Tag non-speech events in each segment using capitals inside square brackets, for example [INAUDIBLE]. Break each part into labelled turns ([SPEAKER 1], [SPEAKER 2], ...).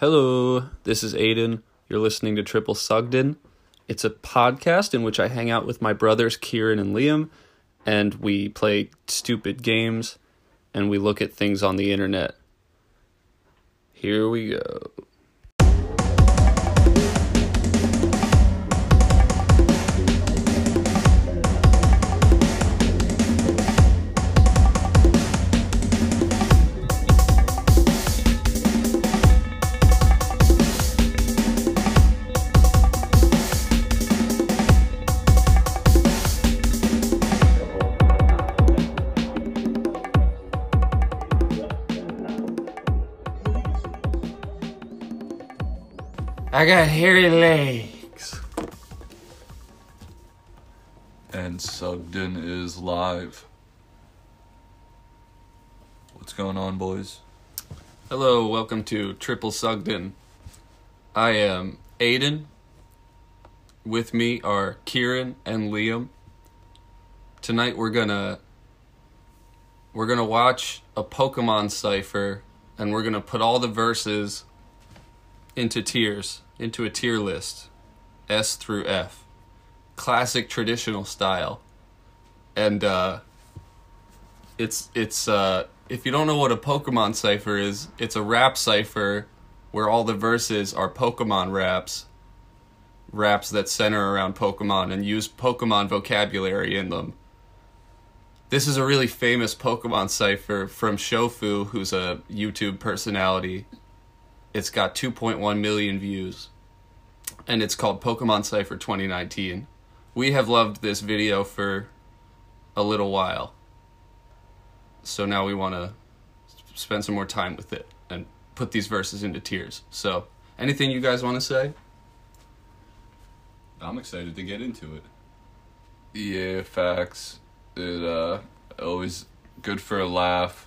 [SPEAKER 1] Hello, this is Aiden. You're listening to Triple Sugden. It's a podcast in which I hang out with my brothers Kieran and Liam, and we play stupid games and we look at things on the internet. Here we go. I got hairy legs.
[SPEAKER 2] And Sugden is live. What's going on, boys?
[SPEAKER 1] Hello, welcome to Triple Sugden. I am Aiden. With me are Kieran and Liam. Tonight we're gonna we're gonna watch a Pokemon cipher and we're gonna put all the verses into tiers, into a tier list. S through F. Classic traditional style. And uh it's it's uh if you don't know what a Pokemon cipher is, it's a rap cipher where all the verses are Pokemon raps. Raps that center around Pokemon and use Pokemon vocabulary in them. This is a really famous Pokemon cipher from Shofu, who's a YouTube personality. It's got 2.1 million views. And it's called Pokemon Cipher 2019. We have loved this video for a little while so now we want to spend some more time with it and put these verses into tears. So, anything you guys want to say?
[SPEAKER 3] I'm excited to get into it.
[SPEAKER 2] Yeah, facts. It uh always good for a laugh,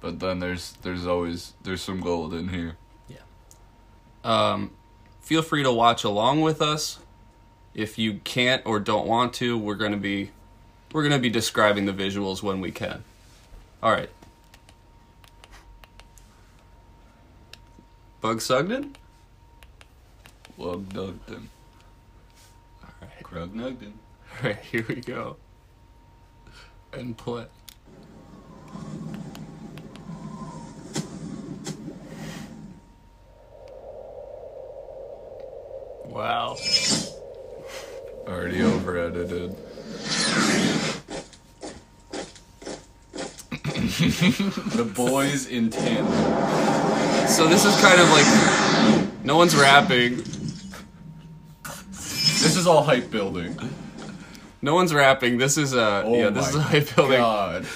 [SPEAKER 2] but then there's there's always there's some gold in here.
[SPEAKER 1] Um, feel free to watch along with us. If you can't or don't want to, we're gonna be we're gonna be describing the visuals when we can. All right. Bug Sugden?
[SPEAKER 2] Lug Dugden.
[SPEAKER 1] All right.
[SPEAKER 3] Krug Nugden.
[SPEAKER 1] All right, [LAUGHS] here we go. And play. Wow.
[SPEAKER 2] Already over edited.
[SPEAKER 3] The boys in tandem.
[SPEAKER 1] So this is kind of like no one's rapping.
[SPEAKER 3] This is all hype building.
[SPEAKER 1] No one's rapping. This is uh
[SPEAKER 3] Oh
[SPEAKER 1] yeah, this is a hype building.
[SPEAKER 3] God.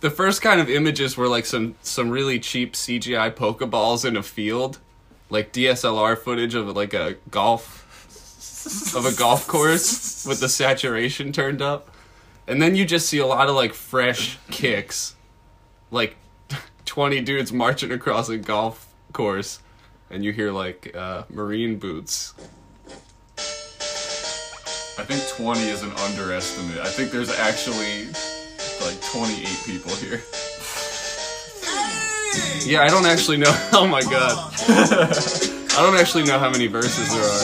[SPEAKER 1] The first kind of images were like some some really cheap CGI Pokeballs in a field, like DSLR footage of like a golf of a golf course with the saturation turned up, and then you just see a lot of like fresh kicks, like [LAUGHS] twenty dudes marching across a golf course, and you hear like uh, marine boots.
[SPEAKER 3] I think 20 is an underestimate. I think there's actually like 28 people here.
[SPEAKER 1] Yeah, I don't actually know. [LAUGHS] Oh my god, I don't actually know how many verses there are.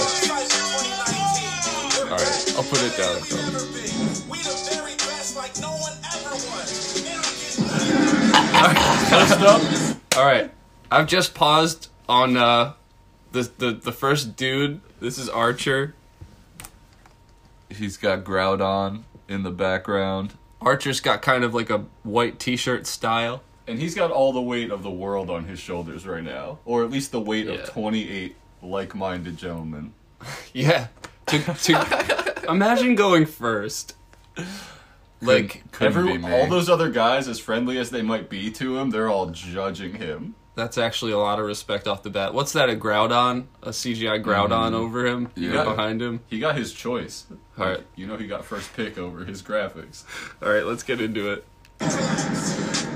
[SPEAKER 1] All right, I'll put it down.
[SPEAKER 3] Up,
[SPEAKER 1] All right, I've just paused on uh, the the the first dude. This is Archer.
[SPEAKER 2] He's got Groudon in the background.
[SPEAKER 1] Archer's got kind of like a white T-shirt style.
[SPEAKER 3] And he's got all the weight of the world on his shoulders right now, or at least the weight
[SPEAKER 1] Yeah.
[SPEAKER 3] of 28 like-minded gentlemen. [LAUGHS]
[SPEAKER 1] Yeah. To, to [LAUGHS] imagine going first. Like
[SPEAKER 2] Couldn't
[SPEAKER 3] Every,
[SPEAKER 2] be me.
[SPEAKER 3] all those other guys, as friendly as they might be to him, they're all judging him.
[SPEAKER 1] that's actually a lot of respect off the bat. What's that? A Groudon? A CGI Groudon mm-hmm. over him?
[SPEAKER 2] Yeah.
[SPEAKER 1] Even behind him.
[SPEAKER 3] He got his choice.
[SPEAKER 1] All right.
[SPEAKER 3] You know he got first pick over his graphics.
[SPEAKER 1] All right, let's get into it. [LAUGHS]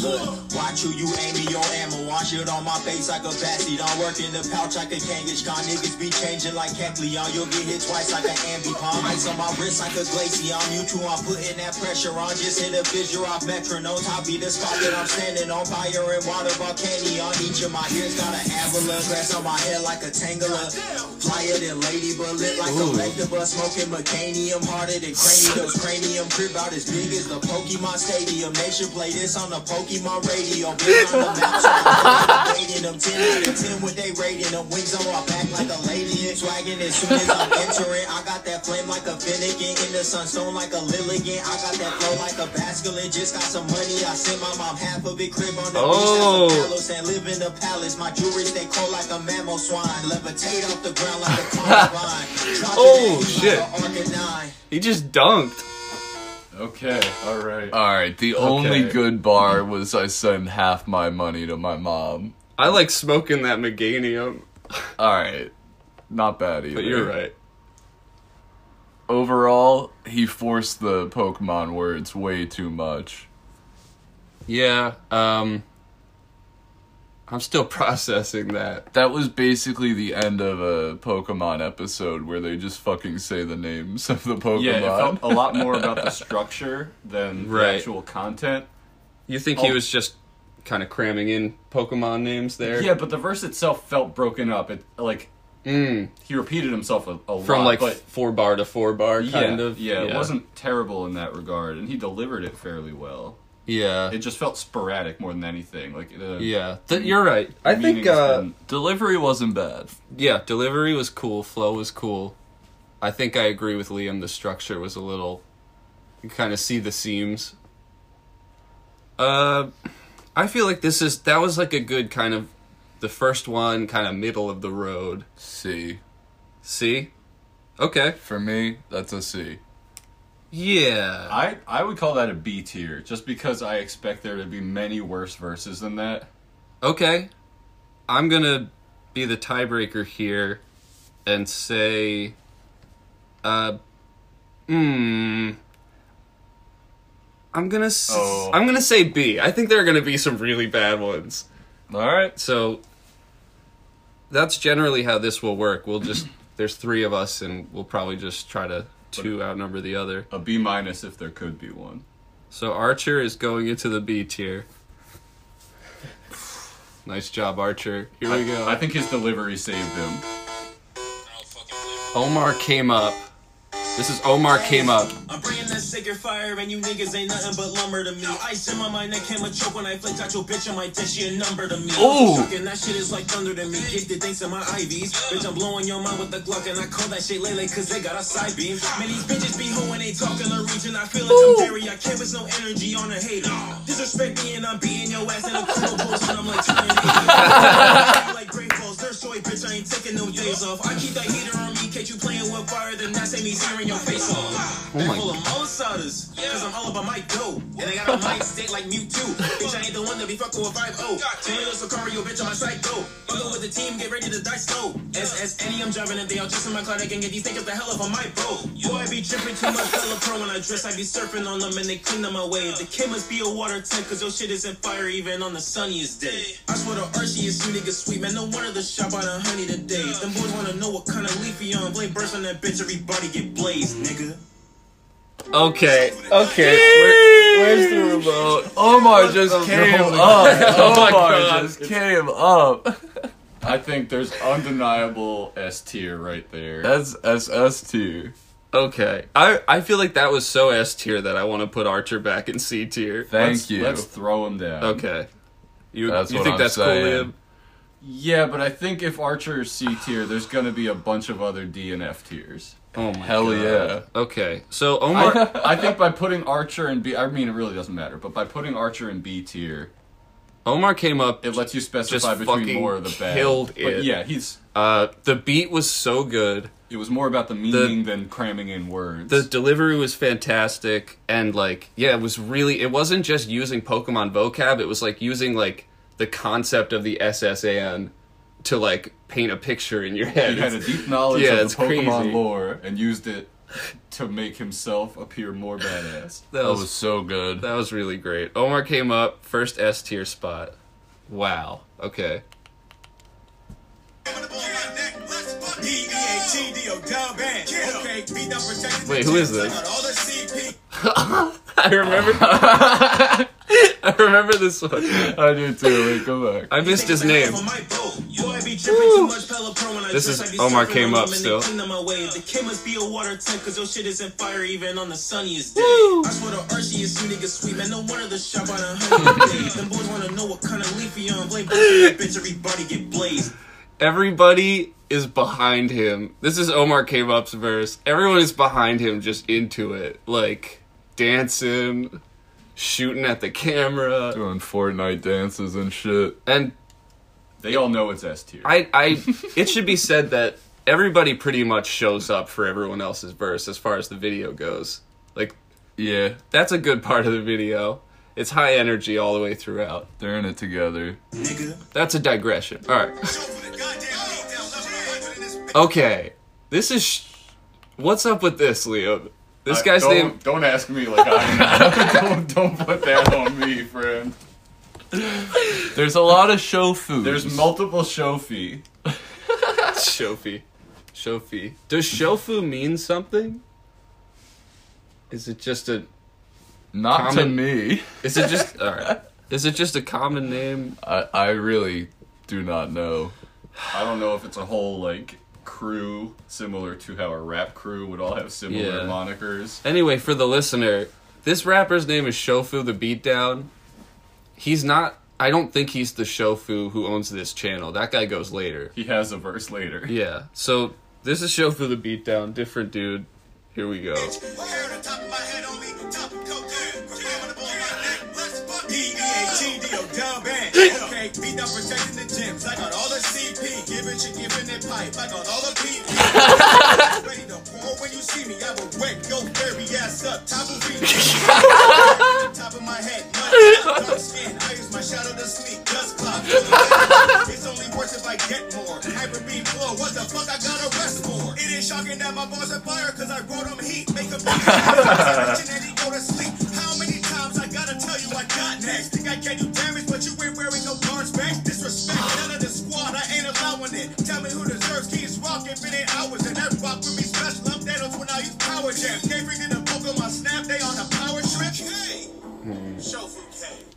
[SPEAKER 4] Watch who you aim your ammo.
[SPEAKER 5] my shit on my face like a backseat. I'm working the pouch like a Kangaskhan. Niggas be changing like Kecleon. You'll get hit twice like an ambi. Ice on my wrist like a glacier. I'm you two, I'm putting that pressure on. Just hit a fissure off metronomes. I'll be the spot that I'm standing on. Fire and water volcano on each of my ears. Got an avalanche. Grass on my head like a Tangela. Flyer than lady, but lit like a lectibus. Smoking Meganium. Harder than cranium. Those [LAUGHS] cranium crib out as big as the Pokemon Stadium. They should play this on the Pokemon radio. Been on the map, so I'm rating them 10 out of 10 with they rating them. Wings on my back like a lady swagging as soon as I'm entering. I got that flame like a Finnegan in the sunstone like a Lilligant. I got that flow like a basculin. Just got some money. I sent my mom half of it crib on the
[SPEAKER 1] Oh.
[SPEAKER 5] beach. Palace and live in the palace. My jewelry stay cold like a Mamoswine. Levitate off the ground like a [LAUGHS] columbine.
[SPEAKER 1] Oh, shit.
[SPEAKER 5] like a Arcanine.
[SPEAKER 1] He just dunked.
[SPEAKER 3] Okay, alright.
[SPEAKER 2] Alright, the only good bar was I send half my money to my mom.
[SPEAKER 1] I like smoking that Meganium,
[SPEAKER 2] Alright. Not bad either.
[SPEAKER 1] but you're right.
[SPEAKER 2] Overall, he forced the Pokemon words way too much.
[SPEAKER 1] Yeah, um I'm still [LAUGHS] processing that.
[SPEAKER 2] That was basically the end of a Pokemon episode where they just fucking say the names of the Pokemon.
[SPEAKER 3] Yeah, it felt a lot more about the [LAUGHS] structure than the actual content.
[SPEAKER 1] You think he
[SPEAKER 3] Oh.
[SPEAKER 1] was just kind of cramming in Pokemon names there?
[SPEAKER 3] Yeah, but the verse itself felt broken up. It like
[SPEAKER 1] Mm,
[SPEAKER 3] he repeated himself a, a
[SPEAKER 1] from
[SPEAKER 3] lot,
[SPEAKER 1] like
[SPEAKER 3] but
[SPEAKER 1] four bar to four bar kind
[SPEAKER 3] yeah,
[SPEAKER 1] of.
[SPEAKER 3] yeah, it wasn't terrible in that regard, and he delivered it fairly well.
[SPEAKER 1] Yeah.
[SPEAKER 3] It just felt sporadic more than anything. Like the
[SPEAKER 1] yeah. Th- you're right. I think uh
[SPEAKER 3] didn't-
[SPEAKER 2] Delivery wasn't bad.
[SPEAKER 1] yeah, delivery was cool, flow was cool. I think I agree with Liam the structure was a little you kind of see the seams. Uh I feel like this is that was like a good kind of the first one kind of middle of the road.
[SPEAKER 2] C.
[SPEAKER 1] C? Okay.
[SPEAKER 2] For me, that's a C.
[SPEAKER 1] Yeah.
[SPEAKER 3] I I would call that a B tier, just because I expect there to be many worse verses than that.
[SPEAKER 1] Okay. I'm going to be the tiebreaker here and say uh hmm I'm to s-
[SPEAKER 3] Oh.
[SPEAKER 1] I'm going to say B. I think there are going to be some really bad ones.
[SPEAKER 2] Alright.
[SPEAKER 1] So that's generally how this will work. We'll just [CLEARS THROAT] there's 3 of us and we'll probably just try to two outnumber the other.
[SPEAKER 3] A B minus if there could be one.
[SPEAKER 1] So Archer is going into the B tier. Nice job, Archer. Here we go.
[SPEAKER 3] I think his delivery saved him.
[SPEAKER 1] Omar Cameup. This is Omar Cameup.
[SPEAKER 5] I'm bringing that sacred fire, and you niggas ain't nothing but lumber to me. Ice in my mind, that came a choke when I flicked out your bitch on my dick. She a number to me.
[SPEAKER 2] Ooh.
[SPEAKER 5] Shocking, that shit is like thunder to me. Kick the thanks to my IVs. Bitch, I'm blowing your mind with the Glock, and I call that shit Lele, cause they got a side beam. Man, these bitches be hoe when they talking the region. I feel like I'm Barry. I can't with no energy on a hater. Disrespect me, and I'm beating your ass in a cool post, and I'm like 280. like [LAUGHS] great they're bitch. I ain't taking no days off. I keep that heater on me, catch you playing with fire, then that say me searing your face off.
[SPEAKER 1] Oh my
[SPEAKER 5] full of mo cause I'm all about my dough. And I got a mind [LAUGHS] state like Mewtwo. bitch, I ain't the one to be fucking with 5 0. Taylor Sicario, bitch, on my side, go. Fucking with the team, get ready to die slow. SS Eddie, I'm driving a day out just in my car. I can get these niggas the hell up on my boat. Boy, I be tripping too much hella pro when I dress. I be surfing on them and they clean up my way. The kid must be a water tank, cause your shit isn't fire even on the sunniest day. I swear the Archie is you niggas sweet, man. No wonder the shop out of honey today. Them boys wanna know what kind of leafy on. Blade burst on that bitch, everybody get blazed, nigga.
[SPEAKER 1] Okay, okay. Where, where's the remote?
[SPEAKER 2] Omar just came up. [LAUGHS]
[SPEAKER 1] Oh my
[SPEAKER 2] Omar
[SPEAKER 1] God.
[SPEAKER 2] just came up.
[SPEAKER 3] I think there's undeniable S tier right there.
[SPEAKER 2] That's SS tier.
[SPEAKER 1] Okay, I I feel like that was so S tier that I want to put Archer back in C tier.
[SPEAKER 2] Thank
[SPEAKER 3] let's,
[SPEAKER 2] you.
[SPEAKER 3] Let's throw him down.
[SPEAKER 1] Okay, you
[SPEAKER 2] That's
[SPEAKER 1] you
[SPEAKER 2] what
[SPEAKER 1] think
[SPEAKER 2] I'm
[SPEAKER 1] that's
[SPEAKER 2] saying.
[SPEAKER 1] cool, Liam?
[SPEAKER 3] Yeah, but I think if Archer is C tier, there's gonna be a bunch of other D and F tiers.
[SPEAKER 1] Oh my
[SPEAKER 2] Hell
[SPEAKER 1] God.
[SPEAKER 2] yeah.
[SPEAKER 1] Okay, so Omar.
[SPEAKER 3] I think by putting Archer in B, I mean it really doesn't matter, but by putting Archer in B tier,
[SPEAKER 1] Omar Cameup.
[SPEAKER 3] it lets you specify between more of the bad.
[SPEAKER 1] killed
[SPEAKER 3] But
[SPEAKER 1] it.
[SPEAKER 3] yeah, he's
[SPEAKER 1] Uh, the beat was so good.
[SPEAKER 3] it was more about the meaning than cramming in words.
[SPEAKER 1] The delivery was fantastic, and like, yeah, it was really. It wasn't just using Pokemon vocab. It was like using like the concept of the SSAN to like paint a picture in your head.
[SPEAKER 3] he had a deep knowledge
[SPEAKER 1] Yeah,
[SPEAKER 3] of
[SPEAKER 1] it's
[SPEAKER 3] the Pokemon
[SPEAKER 1] crazy.
[SPEAKER 3] lore and used it to make himself appear more badass. [LAUGHS]
[SPEAKER 1] that
[SPEAKER 2] That
[SPEAKER 1] was
[SPEAKER 2] was so good.
[SPEAKER 1] that was really great. Omar Cameup first S tier spot. Wow. Okay. Wait, who is this? [LAUGHS] [LAUGHS] I remember. [LAUGHS] I remember this one.
[SPEAKER 2] I do too. Wait, go back.
[SPEAKER 1] I missed his name. This is Omar Cameup still.
[SPEAKER 4] The kid must be a water type, cause your shit isn't fire even on the sunniest day. I swear the Archie is you niggas sweet, man. No wonder the shop on a hundred [LAUGHS] days. Them boys wanna know what kind of leaf he on. Blame [LAUGHS] bitch, everybody get blazed.
[SPEAKER 1] Everybody is behind him. This is Omar Cameup's verse. Everyone is behind him, just into it, like dancing, shooting at the camera,
[SPEAKER 2] Doing Fortnite dances and shit.
[SPEAKER 1] and
[SPEAKER 3] They all know it's S tier.
[SPEAKER 1] I, I, it should be said that everybody pretty much shows up for everyone else's verse as far as the video goes. Like
[SPEAKER 2] Yeah,
[SPEAKER 1] that's a good part of the video. It's high energy all the way throughout.
[SPEAKER 2] they're in it together.
[SPEAKER 4] Nigga.
[SPEAKER 1] That's a digression. All right. Okay. This is. Sh- What's up with this, Liam? This
[SPEAKER 3] I-
[SPEAKER 1] guy's
[SPEAKER 3] don't,
[SPEAKER 1] name.
[SPEAKER 3] Don't ask me like I know. [LAUGHS] don't, don't put that on me, friend.
[SPEAKER 2] There's a lot of show food.
[SPEAKER 3] There's multiple Shofi.
[SPEAKER 1] Shofi. Shofi. Does shofu mean something? Is it just a.
[SPEAKER 2] not to me.
[SPEAKER 1] Is it just. Alright. Is it just a common name?
[SPEAKER 2] I I really do not know. [SIGHS]
[SPEAKER 3] I don't know if it's a whole like crew similar to how a rap crew would all have similar
[SPEAKER 1] Yeah.
[SPEAKER 3] monikers.
[SPEAKER 1] Anyway, for the listener, this rapper's name is Shofu the Beatdown. He's not. I don't think he's the Shofu who owns this channel. That guy goes later.
[SPEAKER 3] He has a verse later.
[SPEAKER 1] Yeah. So this is Shofu the Beatdown, different dude. Here we go.
[SPEAKER 4] Okay, beat down protecting the gyms. I got all the CP, giving shit, giving it pipe. I got all the PP. [LAUGHS] Ready to pour when you see me. I will wake your very ass up. Top of feet. [LAUGHS] Top of my head. Money, dark skin. I use my shadow to sleep. Dust cloud. [LAUGHS] It's only worse if I get more. Hyper beat flow. What the fuck I got to rest for? It is shocking that my boss are fire cause I brought him heat. Make him and he go to sleep. How many times I gotta tell you I got next? Think I can do none of the squad, I ain't allowing it. Tell me who deserves keys rock if it ain't ours. And that rock with me special. I'm Thanos when I use power jam. Can't bring in the Pokemon snap, they on a power trip. Hey, show K.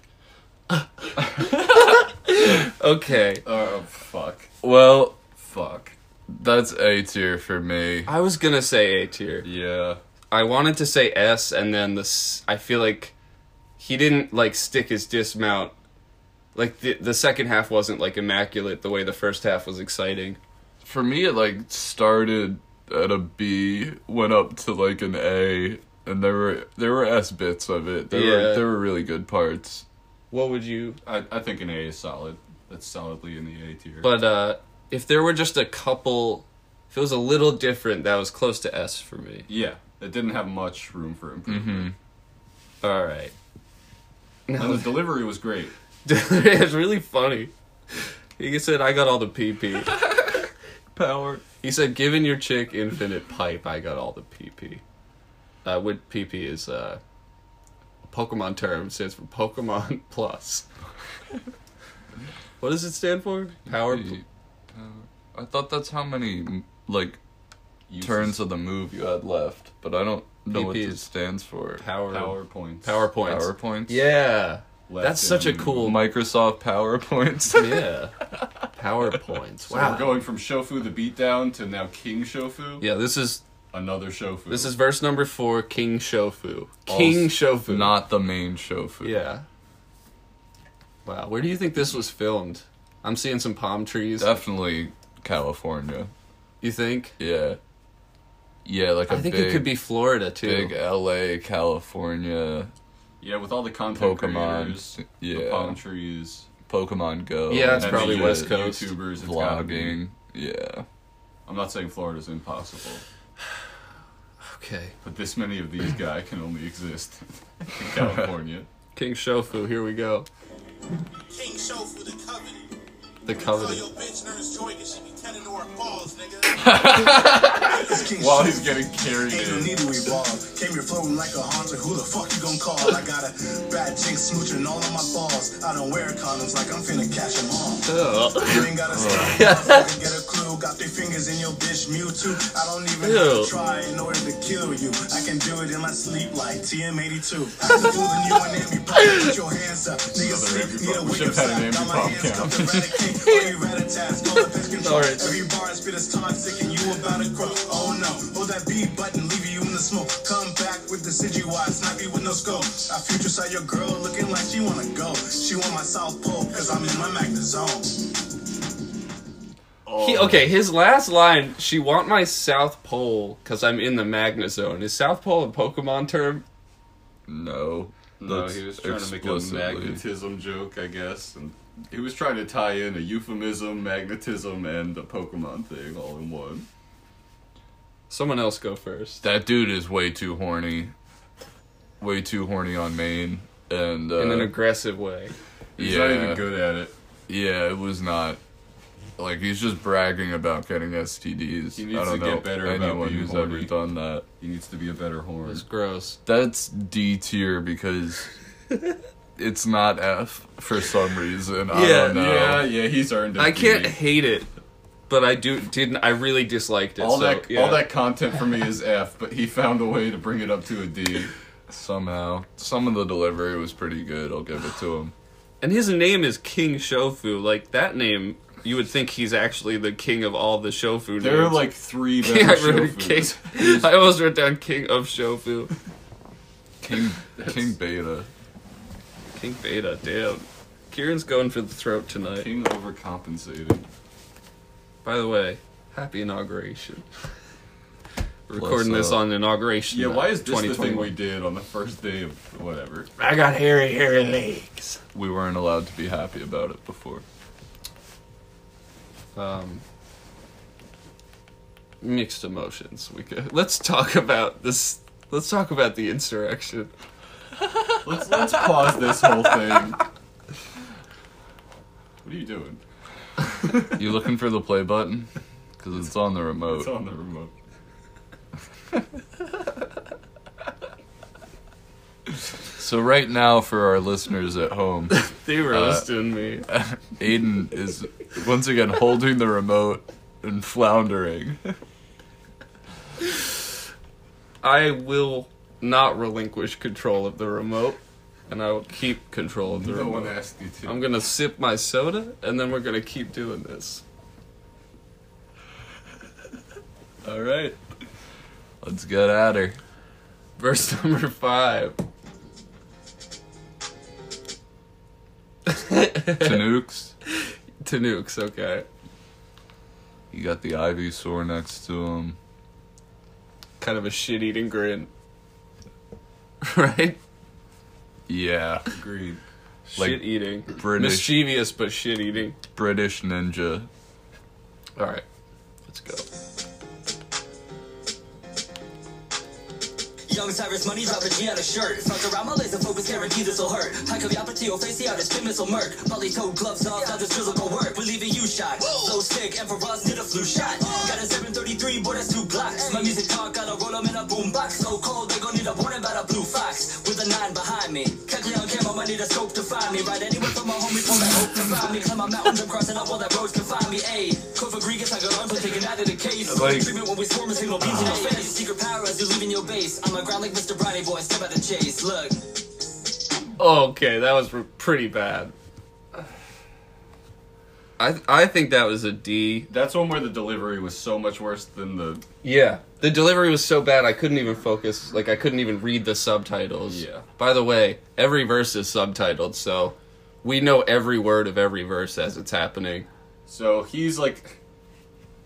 [SPEAKER 1] Okay.
[SPEAKER 3] Oh fuck.
[SPEAKER 2] Well,
[SPEAKER 3] Fuck.
[SPEAKER 2] that's A tier for me.
[SPEAKER 1] I was gonna say A tier.
[SPEAKER 2] Yeah.
[SPEAKER 1] I wanted to say S, and then this. I feel like he didn't like stick his dismount. Like the the second half wasn't like immaculate the way the first half was exciting.
[SPEAKER 2] For me, it like started at a B, went up to like an A, and there were there were S bits of it. There
[SPEAKER 1] Yeah.
[SPEAKER 2] were there were really good parts.
[SPEAKER 1] What would you?
[SPEAKER 3] I, I think an A is solid. That's solidly in the A tier.
[SPEAKER 1] But uh if there were just a couple, if it was a little different, that was close to S for me.
[SPEAKER 3] yeah, it didn't have much room for improvement.
[SPEAKER 1] All right.
[SPEAKER 3] And the delivery was great. [LAUGHS]
[SPEAKER 1] it's really funny. He said, "I got all the PP." [LAUGHS]
[SPEAKER 2] Power.
[SPEAKER 1] He said, "Given your chick infinite pipe, I got all the PP." Uh, what PP is uh, a Pokemon term stands for Pokemon [LAUGHS] Plus. what does it stand for? Power.
[SPEAKER 2] I thought that's how many like
[SPEAKER 3] Uses
[SPEAKER 2] turns of the move you had left, but I don't know what it stands for.
[SPEAKER 1] Power.
[SPEAKER 3] Power points. Power points.
[SPEAKER 1] PowerPoints.
[SPEAKER 2] PowerPoints.
[SPEAKER 1] Yeah,
[SPEAKER 3] Left
[SPEAKER 1] that's such a
[SPEAKER 3] in-
[SPEAKER 1] cool.
[SPEAKER 2] Microsoft PowerPoints. [LAUGHS]
[SPEAKER 1] yeah, [LAUGHS] PowerPoints.
[SPEAKER 3] So
[SPEAKER 1] Wow.
[SPEAKER 3] we're going from Shofu the Beatdown to now King Shofu.
[SPEAKER 1] yeah, this is
[SPEAKER 3] Another Shofu.
[SPEAKER 1] this is verse number four. King Shofu. King Shofu.
[SPEAKER 2] Not the main Shofu.
[SPEAKER 1] Yeah. Wow, where do you think this was filmed? I'm seeing some palm trees.
[SPEAKER 2] Definitely California.
[SPEAKER 1] You think?
[SPEAKER 2] Yeah. Yeah, like a
[SPEAKER 1] I think
[SPEAKER 2] big,
[SPEAKER 1] it could be Florida too.
[SPEAKER 2] big LA, California
[SPEAKER 3] yeah, with all the content
[SPEAKER 2] Pokemon.
[SPEAKER 3] creators, the palm trees,
[SPEAKER 2] Pokemon Go.
[SPEAKER 1] Yeah, it's probably West Coast.
[SPEAKER 3] YouTubers. It's gotta be.
[SPEAKER 2] Vlogging. Yeah.
[SPEAKER 3] I'm not saying Florida's impossible, [SIGHS]
[SPEAKER 1] Okay.
[SPEAKER 3] but this many of these [LAUGHS] guys can only exist in California. [LAUGHS]
[SPEAKER 1] King Shofu, here we go.
[SPEAKER 4] King show for the covenant.
[SPEAKER 1] The covenant. [LAUGHS]
[SPEAKER 3] while he's getting carried
[SPEAKER 4] Ain't no
[SPEAKER 3] in.
[SPEAKER 4] need to evolve. Came here floating like a haunter. Who the fuck you gon' call? I got a bad chick smooching all of my balls. I don't wear condoms like I'm finna catch them all. You ain't gotta [LAUGHS] stop. to get a. Got three fingers in your bitch Mewtwo. I don't even have
[SPEAKER 1] Ew.
[SPEAKER 4] to try in order to kill you. I can do it in my sleep like TM82. I'm fooling you and Amy Pop. Put your hands up.
[SPEAKER 3] Another
[SPEAKER 4] sleep.
[SPEAKER 3] Amy
[SPEAKER 4] Need a
[SPEAKER 3] Pop. We should've had an.
[SPEAKER 4] Ambipom
[SPEAKER 3] count.
[SPEAKER 4] The.
[SPEAKER 1] Alright.
[SPEAKER 4] Every bar I spit is toxic and you about to grow. Oh no. Hold that B button. Leave you in the smoke. Come back with the wide. Snipe you with no scope. I future saw your girl looking like she wanna go. She want my South Pole cause I'm in my magnet zone.
[SPEAKER 1] He, okay, his last line, she want my South Pole because I'm in the Magna Zone. Is South Pole a Pokemon term?
[SPEAKER 2] No.
[SPEAKER 3] No,
[SPEAKER 2] That's
[SPEAKER 3] he was trying to make a magnetism joke, I guess, and he was trying to tie in a euphemism, magnetism, and a Pokemon thing all in one.
[SPEAKER 1] Someone else go first.
[SPEAKER 2] That dude is way too horny. Way too horny on main. And uh,
[SPEAKER 1] In an aggressive way.
[SPEAKER 3] He's
[SPEAKER 2] yeah,
[SPEAKER 3] not even good at it.
[SPEAKER 2] yeah, it was not. Like he's just bragging about getting STDs.
[SPEAKER 3] He needs
[SPEAKER 2] I don't
[SPEAKER 3] to
[SPEAKER 2] know
[SPEAKER 3] get better about
[SPEAKER 2] anyone
[SPEAKER 3] being
[SPEAKER 2] who's
[SPEAKER 3] horny.
[SPEAKER 2] ever done that.
[SPEAKER 3] He needs to be a better horn.
[SPEAKER 1] It's gross.
[SPEAKER 2] That's D tier because it's not F for some reason. I
[SPEAKER 1] Yeah,
[SPEAKER 2] don't know.
[SPEAKER 3] Yeah, yeah, he's earned it.
[SPEAKER 1] I can't hate it, but I do didn't. I really disliked it.
[SPEAKER 3] All
[SPEAKER 1] so,
[SPEAKER 3] that
[SPEAKER 1] yeah.
[SPEAKER 3] all that content for me is F, but he found a way to bring it up to a D.
[SPEAKER 2] Somehow, some of the delivery was pretty good. I'll give it to him.
[SPEAKER 1] And his name is King Shofu. Like that name, you would think he's actually the king of all the Shofu
[SPEAKER 3] There are like three [LAUGHS]
[SPEAKER 1] King,
[SPEAKER 3] better
[SPEAKER 1] I, wrote king, I almost wrote down King of Shofu.
[SPEAKER 2] King [LAUGHS] King Beta.
[SPEAKER 1] King Beta, damn. Kieran's going for the throat tonight.
[SPEAKER 3] King overcompensated.
[SPEAKER 1] By the way, happy inauguration. [LAUGHS] We're recording this
[SPEAKER 2] uh,
[SPEAKER 1] on inauguration.
[SPEAKER 3] Yeah, why is this the thing we did on the first day of whatever?
[SPEAKER 1] I got hairy, hairy legs.
[SPEAKER 2] We weren't allowed to be happy about it before.
[SPEAKER 1] Um, mixed emotions. We could let's talk about this. Let's talk about the insurrection.
[SPEAKER 3] Let's let's pause this whole thing. What are you doing?
[SPEAKER 2] You looking for the play button? Because it's on the remote.
[SPEAKER 3] It's on the remote. [LAUGHS]
[SPEAKER 2] So right now, for our listeners at home, [LAUGHS]
[SPEAKER 1] They roasting uh, me. [LAUGHS]
[SPEAKER 2] Aiden is once again holding the remote and floundering.
[SPEAKER 1] I will not relinquish control of the remote, and I will keep control of the
[SPEAKER 3] No one
[SPEAKER 1] remote.
[SPEAKER 3] asked you to.
[SPEAKER 1] I'm gonna sip my soda, and then we're gonna keep doing this. All right,
[SPEAKER 2] Let's get at her.
[SPEAKER 1] verse [LAUGHS] number five. [LAUGHS]
[SPEAKER 2] Tanooks,
[SPEAKER 1] Tanooks, okay.
[SPEAKER 2] you got the ivy Ivysaur next to him.
[SPEAKER 1] Kind of a shit eating grin. [LAUGHS] right?
[SPEAKER 2] Yeah,
[SPEAKER 3] Agreed.
[SPEAKER 2] Like
[SPEAKER 1] shit eating.
[SPEAKER 2] British-
[SPEAKER 1] Mischievous, but shit eating.
[SPEAKER 2] British ninja.
[SPEAKER 1] Alright, let's go.
[SPEAKER 6] Young Cyrus money drop a G on a shirt. Fuck around my laser focus, guarantee this'll hurt. I could yap it to your face, see how this spin missile murk. Molly toed gloves off, now this drizzle gon' work. We're leaving you shot. So sick, and for us, need a flu shot. Got a 733, boy, that's two blocks. My music talk, gotta roll 'em in a boombox. So cold, they gon' need a warning about a blue fox. With a nine behind me. Catch me on camera, I need a scope to find me. Right anywhere from my homies, from that hope to find me. Climb my mountains, I'm crossing up all that roads can find me. Ayy, Code for Gregas, I got arms, I'm taking out of the case.
[SPEAKER 2] like-
[SPEAKER 6] Treatment when we swarm a signal beams in your face. Secret power as you leaving your base. I'm a ground like Mr. Briny boy, step out the chase. Look.
[SPEAKER 1] Okay, that was pretty bad. I I think that was a D.
[SPEAKER 3] That's one where the delivery was so much worse than the.
[SPEAKER 1] Yeah, the delivery was so bad I couldn't even focus. Like I couldn't even read the subtitles.
[SPEAKER 3] Yeah.
[SPEAKER 1] By the way, every verse is subtitled, so we know every word of every verse as it's happening.
[SPEAKER 3] So he's like,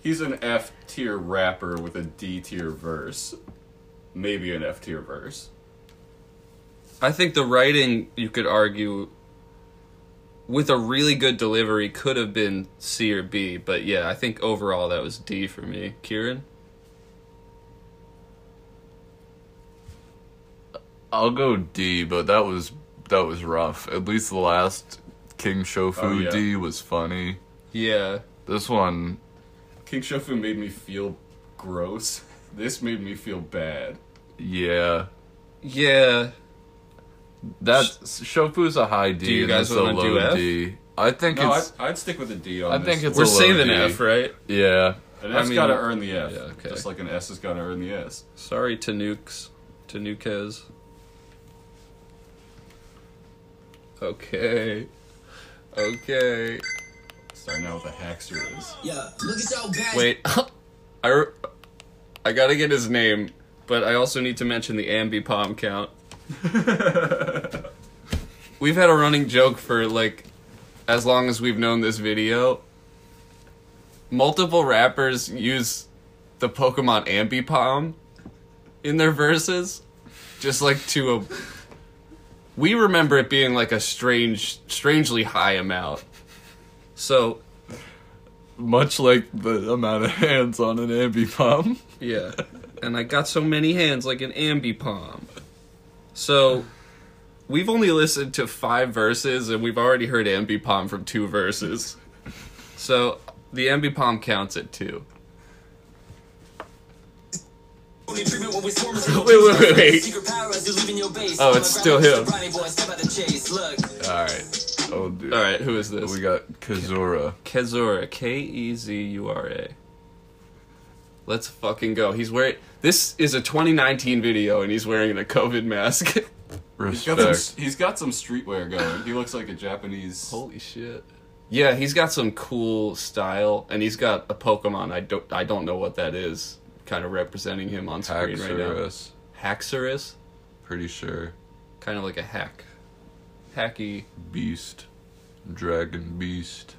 [SPEAKER 3] he's an F tier rapper with a D tier verse, maybe an F tier verse.
[SPEAKER 1] I think the writing, you could argue, with a really good delivery, could have been C or B. But yeah, I think overall that was D for me. Kieran.
[SPEAKER 2] I'll go D, but that was that was rough. At least the last King Shofu
[SPEAKER 3] Oh, yeah.
[SPEAKER 2] D was funny.
[SPEAKER 1] Yeah.
[SPEAKER 2] This one,
[SPEAKER 3] King Shofu made me feel gross. [LAUGHS] This made me feel bad.
[SPEAKER 2] Yeah.
[SPEAKER 1] Yeah.
[SPEAKER 2] That's Shofu's a high D.
[SPEAKER 1] Do you
[SPEAKER 2] and
[SPEAKER 1] guys
[SPEAKER 2] it's a
[SPEAKER 1] wanna do
[SPEAKER 2] low
[SPEAKER 1] F?
[SPEAKER 2] D. I think
[SPEAKER 3] No, I'd,
[SPEAKER 2] it's
[SPEAKER 3] I'd stick with a D on
[SPEAKER 2] I
[SPEAKER 3] this.
[SPEAKER 2] think it's
[SPEAKER 1] We're
[SPEAKER 2] a low
[SPEAKER 1] saving
[SPEAKER 2] D.
[SPEAKER 1] F, right?
[SPEAKER 2] yeah.
[SPEAKER 3] An
[SPEAKER 1] I
[SPEAKER 3] F's
[SPEAKER 1] mean-
[SPEAKER 3] got to earn the F.
[SPEAKER 1] Yeah, okay.
[SPEAKER 3] Just like an S has got to earn the S.
[SPEAKER 1] Sorry, Tanukes. Tanukes. Okay. Okay.
[SPEAKER 3] Starting out with a hackster is.
[SPEAKER 7] Yeah, look at your bad.
[SPEAKER 1] Wait. [LAUGHS] I, re- I gotta get his name, but I also need to mention the Ambipom count. [LAUGHS] We've had a running joke for like as long as we've known this video. Multiple rappers use the Pokemon Ambipom in their verses, just like to a. We remember it being like a strange, strangely high amount. So
[SPEAKER 2] Much like the amount of hands on an ambipom.
[SPEAKER 1] Yeah. [LAUGHS] and I got so many hands like an Ambipom. So we've only listened to five verses and we've already heard Ambipom from two verses. So the Ambipom counts at two.
[SPEAKER 6] Only treatment when we swarm is [LAUGHS]
[SPEAKER 1] Wait, wait, wait, wait.
[SPEAKER 6] Secret power as you leave in your base.
[SPEAKER 1] Oh, it's still him.
[SPEAKER 6] Brownie boy, step out the chase. Look.
[SPEAKER 2] Alright. Oh dude.
[SPEAKER 1] Alright, who is this?
[SPEAKER 2] We got Kazura.
[SPEAKER 1] Kezura. K E Z U R A. Let's fucking go. He's wearing. This is a 2019 video and he's wearing a COVID mask. [LAUGHS]
[SPEAKER 3] He's got, some, he's got some streetwear going. He looks like a Japanese.
[SPEAKER 1] Holy shit. Yeah, he's got some cool style, and he's got a Pokemon. I don't, I don't know what that is. Kind of representing him on screen right now.
[SPEAKER 2] Haxorus.
[SPEAKER 1] Haxorus,
[SPEAKER 2] Pretty sure.
[SPEAKER 1] kind of like a hack, hacky.
[SPEAKER 2] Beast. Dragon Beast.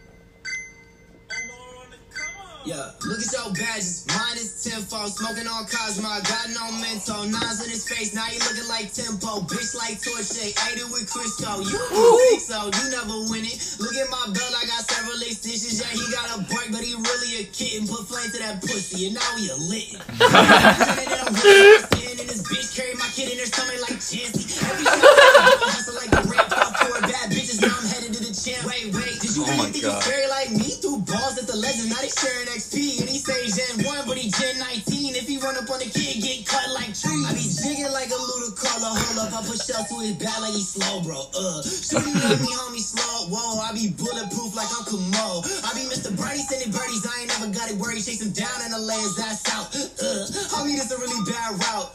[SPEAKER 7] Yeah, look at your badges. Mine is tenfold. Smoking on Cosmo. Got no mental. Nines in his face. Now you looking like Tempo. Bitch like Torche. Ate it with Crisco. You think so? You never win it. Look at my belt. I got several extensions. Yeah, he got a break, but he really a kitten. Put flame to that pussy, and now we a lit. [LAUGHS] in this bitch. Carry my kid in her stomach like Chansey. Every shot I hustle like the rap. For bad bitches. Now I'm headed to the champ. Wait, wait. Did you
[SPEAKER 1] Oh
[SPEAKER 7] really think
[SPEAKER 1] God.
[SPEAKER 7] you scary like me? Threw balls at the legends. Now they sharing XP. And he say Gen 1, but he Gen 19. If he run up on the kid, get cut like trees. I be jigging like a Ludicolo. Hold up. I put shells to his back like he slow, bro. Uh, shooting at me, homie, slow. Whoa, I be bulletproof like Uncle Mo. I be Mr. Birdie sending birdies. I ain't never got it worried. Chase him down and I lay his ass out. Uh, homie, this a really bad route.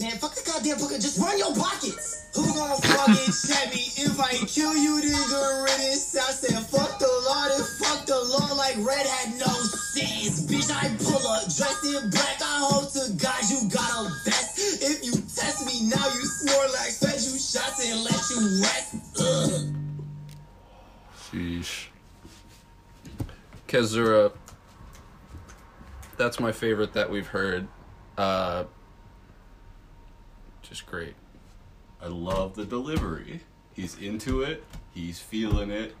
[SPEAKER 7] Man, fuck the goddamn booker. Just run your pockets. Who gon' fucking [LAUGHS] check me? If I kill you, then good riddance. I said, fuck the law, then fuck the law like red had no sense. Bitch, I pull up, dressed in black. I hope to God you got a vest. If you test me now, you snore like fed you shots and let you rest. Ugh.
[SPEAKER 2] Sheesh.
[SPEAKER 1] Kezura. That's my favorite that we've heard. Uh, just great.
[SPEAKER 3] I love the delivery. He's into it. He's feeling it.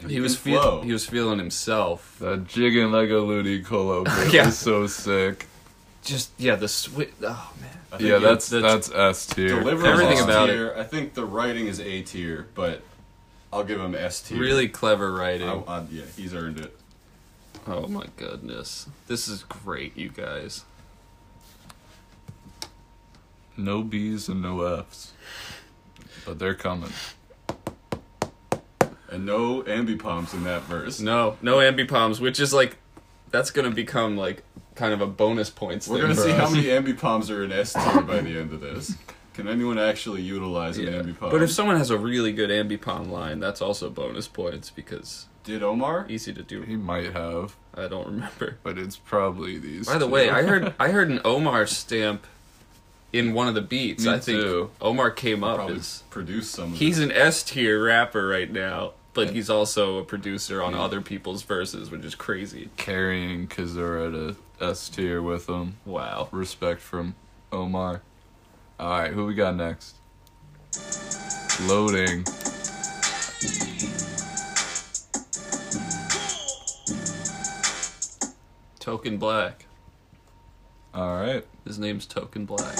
[SPEAKER 3] and
[SPEAKER 1] He was
[SPEAKER 3] can flow.
[SPEAKER 1] feel, he was feeling himself.
[SPEAKER 2] That jigging like a Ludicolo [LAUGHS] bit
[SPEAKER 1] Yeah.
[SPEAKER 2] was so sick.
[SPEAKER 1] Just yeah, the sweet. Oh man.
[SPEAKER 2] Yeah, that's
[SPEAKER 1] the-
[SPEAKER 2] that's S tier.
[SPEAKER 1] Everything
[SPEAKER 3] is
[SPEAKER 1] about
[SPEAKER 3] tier. I think the writing is A tier, but I'll give him S tier.
[SPEAKER 1] Really clever writing.
[SPEAKER 3] I, I, yeah, he's earned it.
[SPEAKER 1] Oh my goodness. This is great, you guys.
[SPEAKER 2] No B's and no F's. But they're coming.
[SPEAKER 3] And no ambipoms in that verse.
[SPEAKER 1] No, no ambipoms, which is like that's gonna become like kind of a bonus points.
[SPEAKER 3] We're
[SPEAKER 1] thing
[SPEAKER 3] gonna
[SPEAKER 1] for
[SPEAKER 3] see
[SPEAKER 1] us.
[SPEAKER 3] how many [LAUGHS] ambipoms are in S tier by the end of this. Can anyone actually utilize
[SPEAKER 1] Yeah.
[SPEAKER 3] an ambipom?
[SPEAKER 1] But if someone has a really good ambipom line, that's also bonus points because
[SPEAKER 3] did Omar?
[SPEAKER 1] easy to do.
[SPEAKER 2] He might have,
[SPEAKER 1] I don't remember.
[SPEAKER 2] but it's probably these.
[SPEAKER 1] By the
[SPEAKER 2] two.
[SPEAKER 1] way, I heard [LAUGHS] I heard an Omar stamp in one of the beats.
[SPEAKER 2] Me
[SPEAKER 1] I think
[SPEAKER 2] too.
[SPEAKER 1] Omar
[SPEAKER 3] Cameup
[SPEAKER 1] as
[SPEAKER 3] produced some. Of
[SPEAKER 1] he's an S tier rapper right now, but he's also a producer on other people's verses, which is crazy.
[SPEAKER 2] carrying Kezura to S tier with him.
[SPEAKER 1] Wow.
[SPEAKER 2] Respect from Omar. Alright, who we got next? Loading.
[SPEAKER 1] Token Black.
[SPEAKER 2] All right.
[SPEAKER 1] His name's Token Black.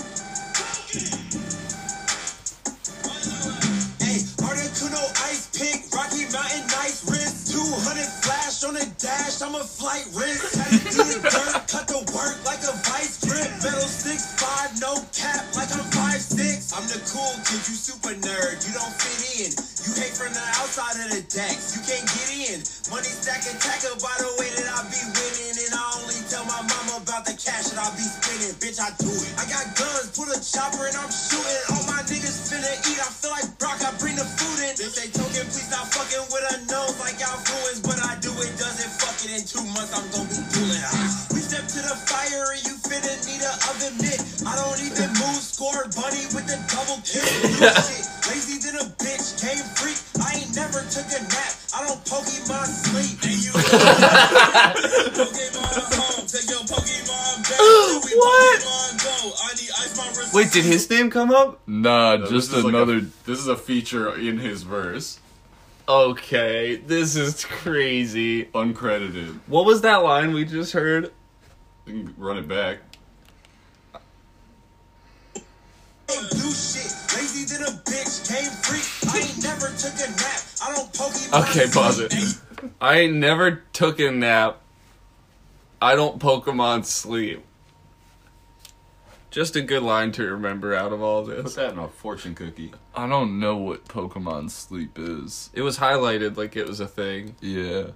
[SPEAKER 8] Hey, Articuno ice pick, Rocky Mountain wrist, 200 flash on a dash, I'm a flight risk. [LAUGHS] dirt, cut the work like a vice grip,
[SPEAKER 9] metal six
[SPEAKER 8] five, no cap, like I'm five six. I'm the cool kid, you super nerd, you don't fit in from the outside of the. You can't get in. Money stack
[SPEAKER 9] by the way that I be winning. And I only tell my mama about the cash that I be spending. Bitch, I do it. I got guns, put a chopper and I'm shooting. All my niggas finna eat. I feel like Brock, I bring the food in. If they token, please stop fucking with a nose like y'all fluids. But I do it, doesn't fuck it. In two months, I'm gonna be doing it. Ah. We step to the fire and you finna need a oven mitt. I don't even move, score bunny with the double kick. [LAUGHS] New shit. Lazy than a bitch, game freak. I ain't never took a nap. I don't Pokemon sleep. And you [LAUGHS] Pokemon home, take your Pokemon back. We
[SPEAKER 1] What?
[SPEAKER 9] Pokemon go. I need ice my wrist.
[SPEAKER 1] Wait, did his name come up?
[SPEAKER 2] Nah,
[SPEAKER 3] No,
[SPEAKER 2] just
[SPEAKER 3] this is like
[SPEAKER 2] another.
[SPEAKER 3] a, this is a feature in his verse,
[SPEAKER 1] Okay, this is crazy.
[SPEAKER 3] uncredited.
[SPEAKER 1] What was that line we just heard?
[SPEAKER 3] Run it back.
[SPEAKER 9] do shit. Lazy than a bitch, game freak. I ain't never took a nap. I don't Pokemon
[SPEAKER 1] Okay, pause
[SPEAKER 9] sleep.
[SPEAKER 1] it. I ain't never took a nap. I don't Pokemon sleep. Just a good line to remember out of all
[SPEAKER 3] Put
[SPEAKER 1] this.
[SPEAKER 3] that in a fortune cookie.
[SPEAKER 2] I don't know what Pokemon sleep is.
[SPEAKER 1] It was highlighted like it was a thing.
[SPEAKER 2] Yeah.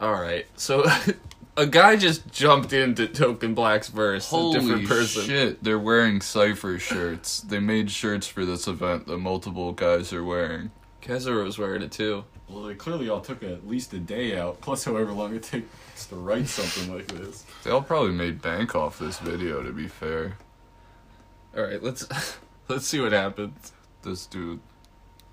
[SPEAKER 1] Alright, so [LAUGHS] a guy just jumped into Token Black's verse, a
[SPEAKER 2] Holy
[SPEAKER 1] different person.
[SPEAKER 2] shit! They're wearing Cipher shirts. They made shirts for this event that multiple guys are wearing.
[SPEAKER 1] Kezura was wearing it too.
[SPEAKER 3] Well, they clearly all took at least a day out, plus however long it takes to write something like this.
[SPEAKER 2] They all probably made bank off this video. To be fair,
[SPEAKER 1] Alright, let's [LAUGHS] let's see what happens.
[SPEAKER 2] this dude.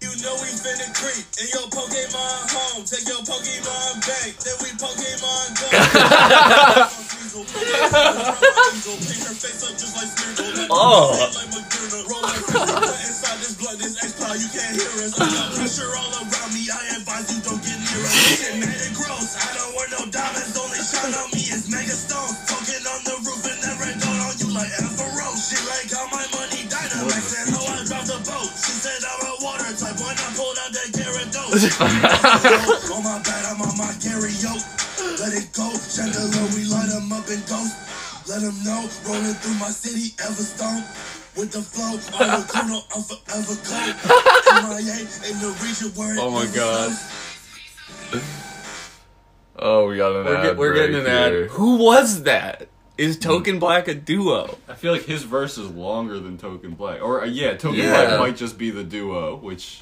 [SPEAKER 9] You know we finna creep in your Pokemon home. Take your Pokemon back, then we Pokemon go. [LAUGHS]
[SPEAKER 1] Oh. oh.
[SPEAKER 9] Inside this blood, this X-Power, you can't hear us. I got pressure all around me. I advise you don't get near us. Get mad and gross. I don't wear no diamonds. Only shine on me is mega. Poking on the roof and then red dot on you like like all my on my bed, I'm on my karaoke. Let it go, chandelier, we light 'em up and ghost. Let 'em know, rolling through my city, Everstone. With the flow, I'm a Kuno, I'm forever cold. MIA in the region where
[SPEAKER 1] Oh my God.
[SPEAKER 2] Oh, we got an
[SPEAKER 1] We're,
[SPEAKER 2] ad.
[SPEAKER 1] get, we're getting an
[SPEAKER 2] break
[SPEAKER 1] ad. Who was that? Is Token Black a duo?
[SPEAKER 3] I feel like his verse is longer than Token Black. Or, uh, yeah, Token
[SPEAKER 2] Yeah.
[SPEAKER 3] Black might just be the duo, which.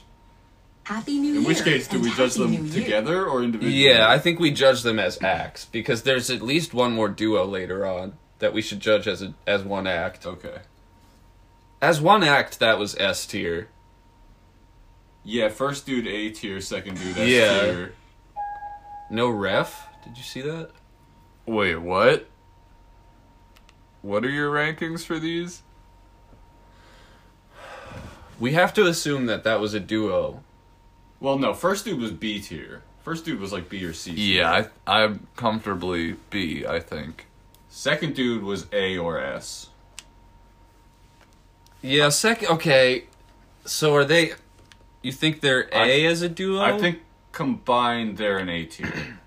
[SPEAKER 10] Happy New
[SPEAKER 3] In
[SPEAKER 10] Year.
[SPEAKER 3] which case, do we judge them
[SPEAKER 10] New Year.
[SPEAKER 3] together or individually?
[SPEAKER 1] Yeah, I think we judge them as acts because there's at least one more duo later on that we should judge as a, as one act.
[SPEAKER 3] Okay.
[SPEAKER 1] As one act, that was S tier.
[SPEAKER 3] Yeah, first dude A tier, second dude S
[SPEAKER 1] Yeah.
[SPEAKER 3] tier.
[SPEAKER 1] No ref. Did you see that?
[SPEAKER 2] Wait, what? What are your rankings for these?
[SPEAKER 1] We have to assume that that was a duo.
[SPEAKER 3] Well, no, first dude was B tier. First dude was like B or C. tier.
[SPEAKER 2] Yeah, I, I'm comfortably B. I think.
[SPEAKER 3] Second dude was A or S.
[SPEAKER 1] Yeah, second. Okay, so are they? You think they're A as a duo?
[SPEAKER 3] I think combined they're an A tier.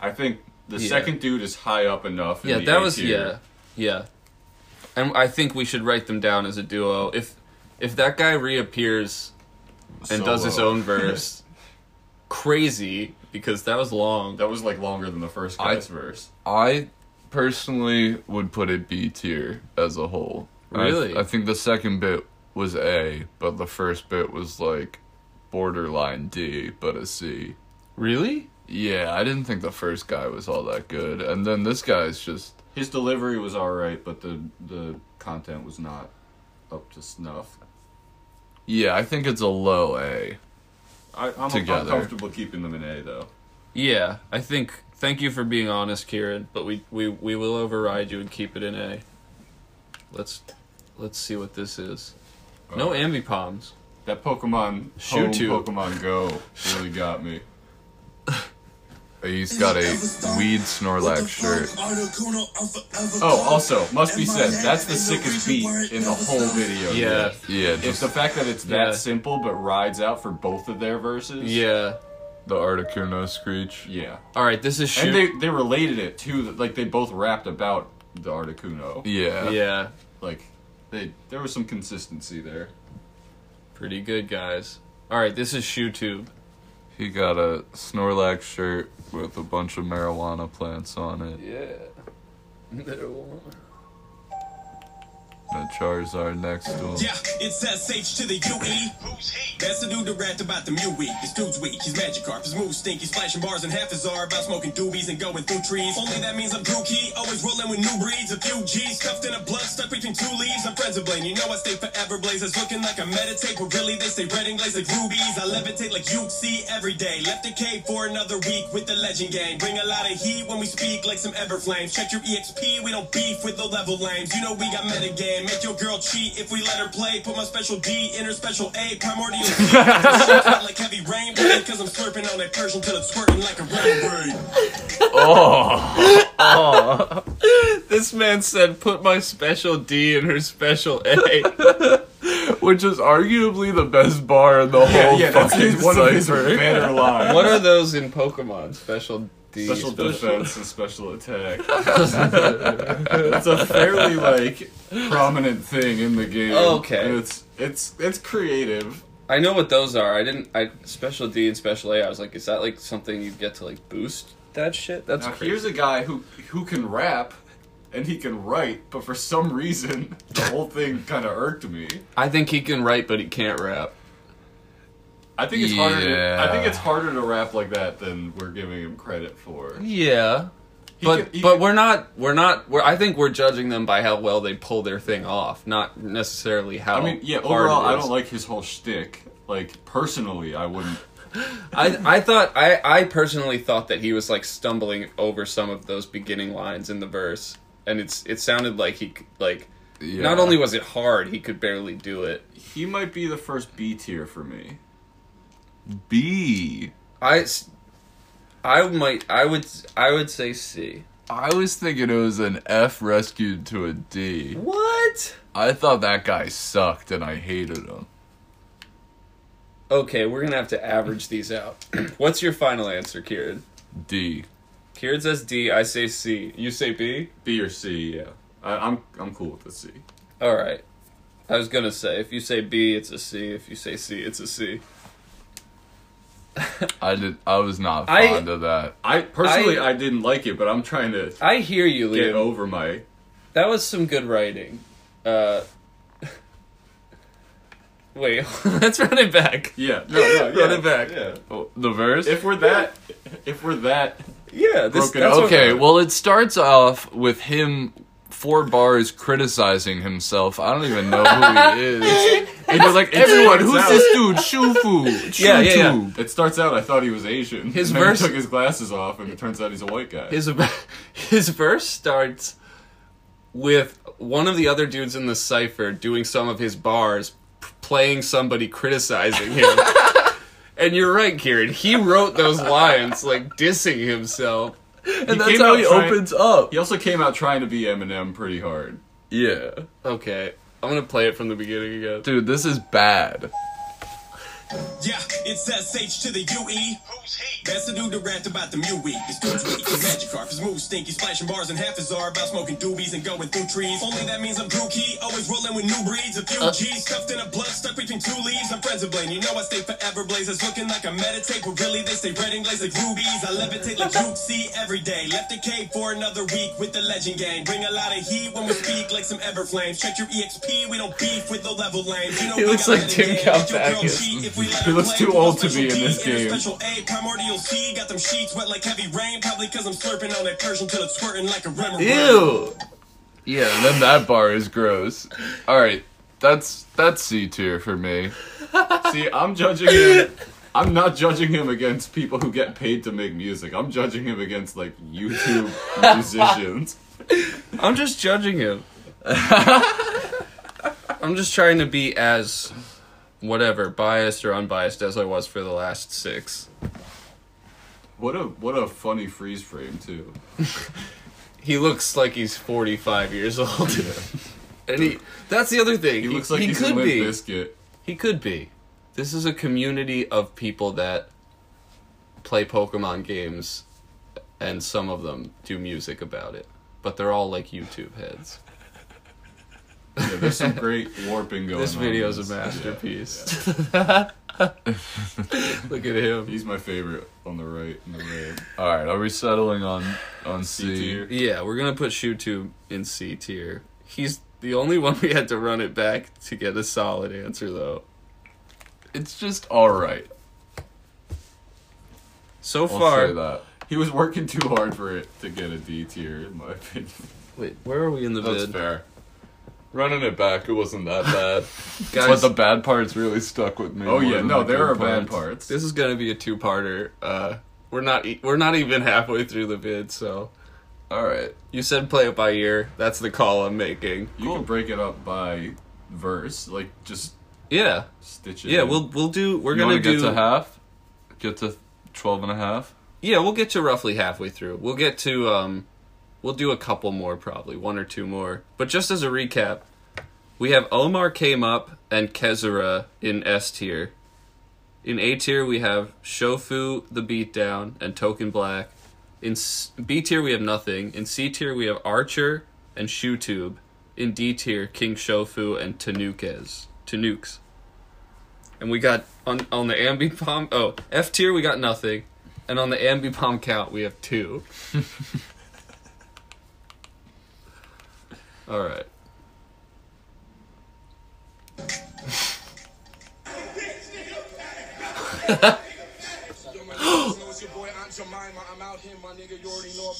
[SPEAKER 3] I think the
[SPEAKER 1] Yeah.
[SPEAKER 3] second dude is high up enough. In
[SPEAKER 1] Yeah,
[SPEAKER 3] the
[SPEAKER 1] that
[SPEAKER 3] A
[SPEAKER 1] was
[SPEAKER 3] tier.
[SPEAKER 1] yeah, yeah. And I think we should write them down as a duo. If if that guy reappears and does his own [LAUGHS] verse, crazy because that was long.
[SPEAKER 3] That was like longer than the first
[SPEAKER 2] I-
[SPEAKER 3] guy's verse.
[SPEAKER 2] I personally would put it B tier as a whole. I-
[SPEAKER 1] Really?
[SPEAKER 2] I, think the second bit was A, but the first bit was like borderline D, but a C.
[SPEAKER 1] Really?
[SPEAKER 2] Yeah, I didn't think the first guy was all that good, and then this guy's just
[SPEAKER 3] His delivery was alright, but the the content was not up to snuff.
[SPEAKER 2] yeah. I think it's a low A.
[SPEAKER 3] I, I'm, I'm comfortable keeping them in A though.
[SPEAKER 1] Yeah, I think. Thank you for being honest, Kieran. But we we we will override you and keep it in A. Let's let's see what this is. No ambipoms.
[SPEAKER 3] That Pokemon
[SPEAKER 1] Shoot
[SPEAKER 3] Home
[SPEAKER 1] you.
[SPEAKER 3] Pokemon Go really got me.
[SPEAKER 2] He's got a weed Snorlax shirt.
[SPEAKER 3] Oh, also must be said that's the sickest beat in the whole video.
[SPEAKER 1] Yeah.
[SPEAKER 2] Yeah,
[SPEAKER 3] It's
[SPEAKER 2] just
[SPEAKER 3] the fact that it's that
[SPEAKER 1] Yeah.
[SPEAKER 3] simple but rides out for both of their verses.
[SPEAKER 1] Yeah.
[SPEAKER 2] the Articuno screech.
[SPEAKER 3] Yeah.
[SPEAKER 1] All right. This is shoot.
[SPEAKER 3] And they they related it to like they both rapped about the Articuno.
[SPEAKER 2] Yeah.
[SPEAKER 1] yeah.
[SPEAKER 3] Like they there was some consistency there.
[SPEAKER 1] Pretty good, guys. All right. This is ShoeTube.
[SPEAKER 2] He got a Snorlax shirt with a bunch of marijuana plants on it.
[SPEAKER 1] Yeah. [LAUGHS]
[SPEAKER 2] And a Charizard next to him.
[SPEAKER 5] Yeah, it's uh, SH to the UE. That's the dude that rapped about the Mew week. This dude's weak, he's Magikarp, his moves stink, he's flashing bars and half his are about smoking doobies and going through trees. Only that means I'm Drew Key, always rolling with new breeds, a few G's stuffed in a blood stuck between two leaves. I'm friends of Blaine, you know I stay forever blazers, looking like I meditate, but really they stay red and glaze like rubies. I levitate like you see every day. Left the cave for another week with the legend gang. Bring a lot of heat when we speak like some Everflames. Check your EXP, we don't beef with the level lames. You know we got metagame. Make your girl cheat if we let her play. Put my special D in her special A. Primordial [LAUGHS] D. Like heavy rain, because I'm slurping on that Persian till it's squirting like a river rain. Oh. Oh.
[SPEAKER 1] This man said, "Put my special D in her special A." [LAUGHS]
[SPEAKER 2] Which is arguably the best bar in the
[SPEAKER 3] Yeah,
[SPEAKER 2] whole
[SPEAKER 3] yeah, that's
[SPEAKER 2] fucking
[SPEAKER 3] his, one of his better lines.
[SPEAKER 1] what are those in Pokemon? Special D.
[SPEAKER 3] special defense and special attack. [LAUGHS] it's a fairly like prominent thing in the game.
[SPEAKER 1] Okay.
[SPEAKER 3] And it's it's it's creative.
[SPEAKER 1] I know what those are. I didn't. I special D and special A. I was like, is that like something you get to like boost that shit? That's
[SPEAKER 3] Now
[SPEAKER 1] crazy.
[SPEAKER 3] here's a guy who who can rap and he can write, but for some reason the whole thing kind of irked me.
[SPEAKER 1] I think he can write, but he can't rap.
[SPEAKER 3] I think it's harder. To, I think it's harder to rap like that than we're giving him credit for.
[SPEAKER 1] Yeah.
[SPEAKER 3] He
[SPEAKER 1] but
[SPEAKER 3] can-
[SPEAKER 1] but
[SPEAKER 3] can-
[SPEAKER 1] we're not we're not we're I think we're judging them by how well they pull their thing off, not necessarily how.
[SPEAKER 3] I mean, yeah. Overall, I don't like his whole shtick. Like personally, I wouldn't. [LAUGHS]
[SPEAKER 1] I I thought I I personally thought that he was like stumbling over some of those beginning lines in the verse, and it's it sounded like he like
[SPEAKER 2] Yeah.
[SPEAKER 1] not only was it hard, he could barely do it.
[SPEAKER 3] He might be the first B tier for me.
[SPEAKER 2] B.
[SPEAKER 1] I I might I would I would say C.
[SPEAKER 2] I was thinking it was an F rescued to a D.
[SPEAKER 1] What?
[SPEAKER 2] I thought that guy sucked and I hated him.
[SPEAKER 1] Okay, we're gonna have to average these out. [CLEARS THROAT] What's your final answer, Kieran?
[SPEAKER 2] D.
[SPEAKER 1] Kieran says D. I say C. You say B.
[SPEAKER 3] B or C, yeah. I, I'm I'm cool with the C.
[SPEAKER 1] All right. I was gonna say if you say B, it's a C. If you say C, it's a C. [LAUGHS]
[SPEAKER 2] I did. I was not
[SPEAKER 1] I-
[SPEAKER 2] fond of that.
[SPEAKER 3] I personally
[SPEAKER 1] I-
[SPEAKER 3] I, didn't like it, but I'm trying to
[SPEAKER 1] I hear you,
[SPEAKER 3] get over my.
[SPEAKER 1] That was some good writing. Uh, [LAUGHS] wait, [LAUGHS] let's run it back.
[SPEAKER 3] Yeah, no, no, yeah,
[SPEAKER 1] Run it back.
[SPEAKER 3] Yeah.
[SPEAKER 2] Oh, the verse.
[SPEAKER 3] If we're that, if we're that,
[SPEAKER 1] Yeah, this,
[SPEAKER 3] Broken
[SPEAKER 1] that's what-
[SPEAKER 2] okay, well, it starts off with him four bars criticizing himself. I don't even know who he [LAUGHS] is. And they're like, everyone, who's
[SPEAKER 3] out-
[SPEAKER 2] this dude? Shufu. [LAUGHS]
[SPEAKER 1] Yeah, yeah, yeah.
[SPEAKER 3] It starts out I thought he was Asian.
[SPEAKER 1] His
[SPEAKER 3] and then
[SPEAKER 1] verse-
[SPEAKER 3] he took his glasses off, and it turns out he's a white guy.
[SPEAKER 1] his [LAUGHS] his verse starts with one of the other dudes in the cipher doing some of his bars, p- playing somebody criticizing him. and you're right, Kieran. He wrote those lines like dissing himself.
[SPEAKER 2] And that's how he
[SPEAKER 3] trying-
[SPEAKER 2] opens up.
[SPEAKER 3] he also came out trying to be Eminem pretty hard.
[SPEAKER 2] Yeah.
[SPEAKER 1] Okay, I'm gonna play it from the beginning again.
[SPEAKER 2] Dude, this is bad.
[SPEAKER 5] Yeah, it's SH to the UE. Who's he? That's the dude that rapped about the Mew week. This dude's weak, he's Magikarp, his moves stink, he's splashing bars and half his are about smoking doobies and going through trees. Only that means I'm Drew Key, always rolling with new breeds. A few uh. G's stuffed in a blood stuck between two leaves. I'm friends of Blaine, you know I stay forever blazers. Looking like I meditate, but really they stay red and glaze like rubies. I levitate like Juke C every day. Left the cave for another week with the legend gang. Bring a lot of heat when we speak like some Everflames. Check your EXP, we don't beef with the level lames. You know
[SPEAKER 1] He
[SPEAKER 5] we
[SPEAKER 1] looks
[SPEAKER 5] got
[SPEAKER 1] like Tim
[SPEAKER 5] metagame. Make your girl
[SPEAKER 1] Kalpakis.
[SPEAKER 5] Cheat if we let
[SPEAKER 3] He looks too old to be in this game.
[SPEAKER 5] Special A, primordial C, got them sheets wet like heavy rain. Probably cause I'm slurping on that Persian till it's squirting like a rimmer.
[SPEAKER 1] Ew.
[SPEAKER 2] Yeah, and then that bar is gross. All right, that's that's C tier for me.
[SPEAKER 3] See, I'm judging him. [LAUGHS] I'm not judging him against people who get paid to make music. I'm judging him against like YouTube musicians.
[SPEAKER 1] I'm just judging him. [LAUGHS] I'm just trying to be as whatever biased or unbiased as I was for the last six.
[SPEAKER 3] What a what a funny freeze frame too. [LAUGHS]
[SPEAKER 1] He looks like he's 45 years old. [LAUGHS] and he that's the other thing.
[SPEAKER 3] He looks like he's
[SPEAKER 1] could be.
[SPEAKER 3] Biscuit.
[SPEAKER 1] He could be. This is a community of people that play Pokemon games and some of them do music about it. But they're all like YouTube heads.
[SPEAKER 3] Yeah, there's some [LAUGHS] great warping going on.
[SPEAKER 1] This
[SPEAKER 3] on.
[SPEAKER 1] video is a
[SPEAKER 3] Yeah.
[SPEAKER 1] masterpiece. [LAUGHS] [LAUGHS] Look at him.
[SPEAKER 3] He's my favorite on the right. On the right.
[SPEAKER 2] All right, are we settling on on
[SPEAKER 3] C
[SPEAKER 2] C?
[SPEAKER 3] tier.
[SPEAKER 1] Yeah, we're gonna put ShoeTube in C tier. He's the only one we had to run it back to get a solid answer, though.
[SPEAKER 2] It's just all right.
[SPEAKER 1] So
[SPEAKER 2] I'll
[SPEAKER 1] far,
[SPEAKER 2] say that.
[SPEAKER 3] He was working too hard for it to get a D tier, in my opinion.
[SPEAKER 1] wait, where are we in the
[SPEAKER 2] That's
[SPEAKER 1] vid?
[SPEAKER 2] fair. Running it back, it wasn't that bad. [LAUGHS]
[SPEAKER 1] Guys,
[SPEAKER 2] but the bad parts really stuck with me.
[SPEAKER 3] Oh
[SPEAKER 2] more
[SPEAKER 3] yeah,
[SPEAKER 2] than
[SPEAKER 3] no,
[SPEAKER 2] the
[SPEAKER 3] there
[SPEAKER 2] good
[SPEAKER 3] are bad parts.
[SPEAKER 1] this is gonna be a two-parter. Uh, we're not e- we're not even halfway through the vid, so
[SPEAKER 2] All right.
[SPEAKER 1] you said play it by ear. That's the call I'm making.
[SPEAKER 3] you can break it up by verse, like just
[SPEAKER 1] Yeah,
[SPEAKER 3] stitch it.
[SPEAKER 1] yeah.
[SPEAKER 3] in.
[SPEAKER 1] We'll we'll do. We're
[SPEAKER 2] you
[SPEAKER 1] gonna
[SPEAKER 2] want
[SPEAKER 1] do.
[SPEAKER 2] get to half? Get to 12 and a half?
[SPEAKER 1] Yeah, we'll get to roughly halfway through. We'll get to um we'll do a couple more probably, one or two more. But just as a recap, we have Omar Cameup and Kezura in S tier. In A tier we have Shofu the Beatdown and Token Black. In B tier we have nothing. In C tier we have Archer and ShoeTube. In D tier King Shofu and Tanukes. Tanukes. And we got on on the Ambipom. Oh, F tier we got nothing, and on the Ambipom count we have two. [LAUGHS] All right.
[SPEAKER 5] It's your boy Aunt Jemima. I'm out here, my nigga. You already know.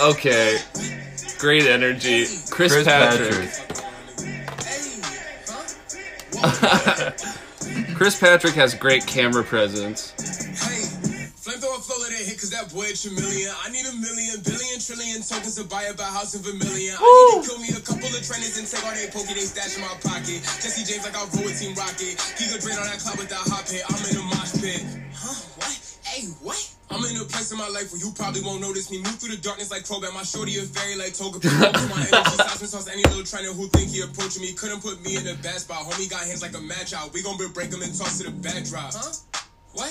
[SPEAKER 1] Okay. Great energy, Chris,
[SPEAKER 2] Chris
[SPEAKER 1] Patrick. [LAUGHS] Chris Patrick has great camera presence.
[SPEAKER 5] Hey, flamethrower flow let it hit cause that boy a Charmeleon. I need a million, billion, trillion tokens to buy up a house in Vermilion. I need to kill me a couple of trainers and take all they pokey, they stash in my pocket. Jesse James like I'll roll with Team Rocket. He could drain on that cloud with that hot pit. I'm in a mosh pit. Huh? What? Hey, what? I'm in a place in my life where you probably won't notice me. Move through the darkness like Crobat. My shorty a fairy like Toga. My energy. Stops sauce any little trainer who think he approaching me. Couldn't put me in the bad spot. Homie got hands like a match out. We gon' break him and toss to the backdrop. Huh? What?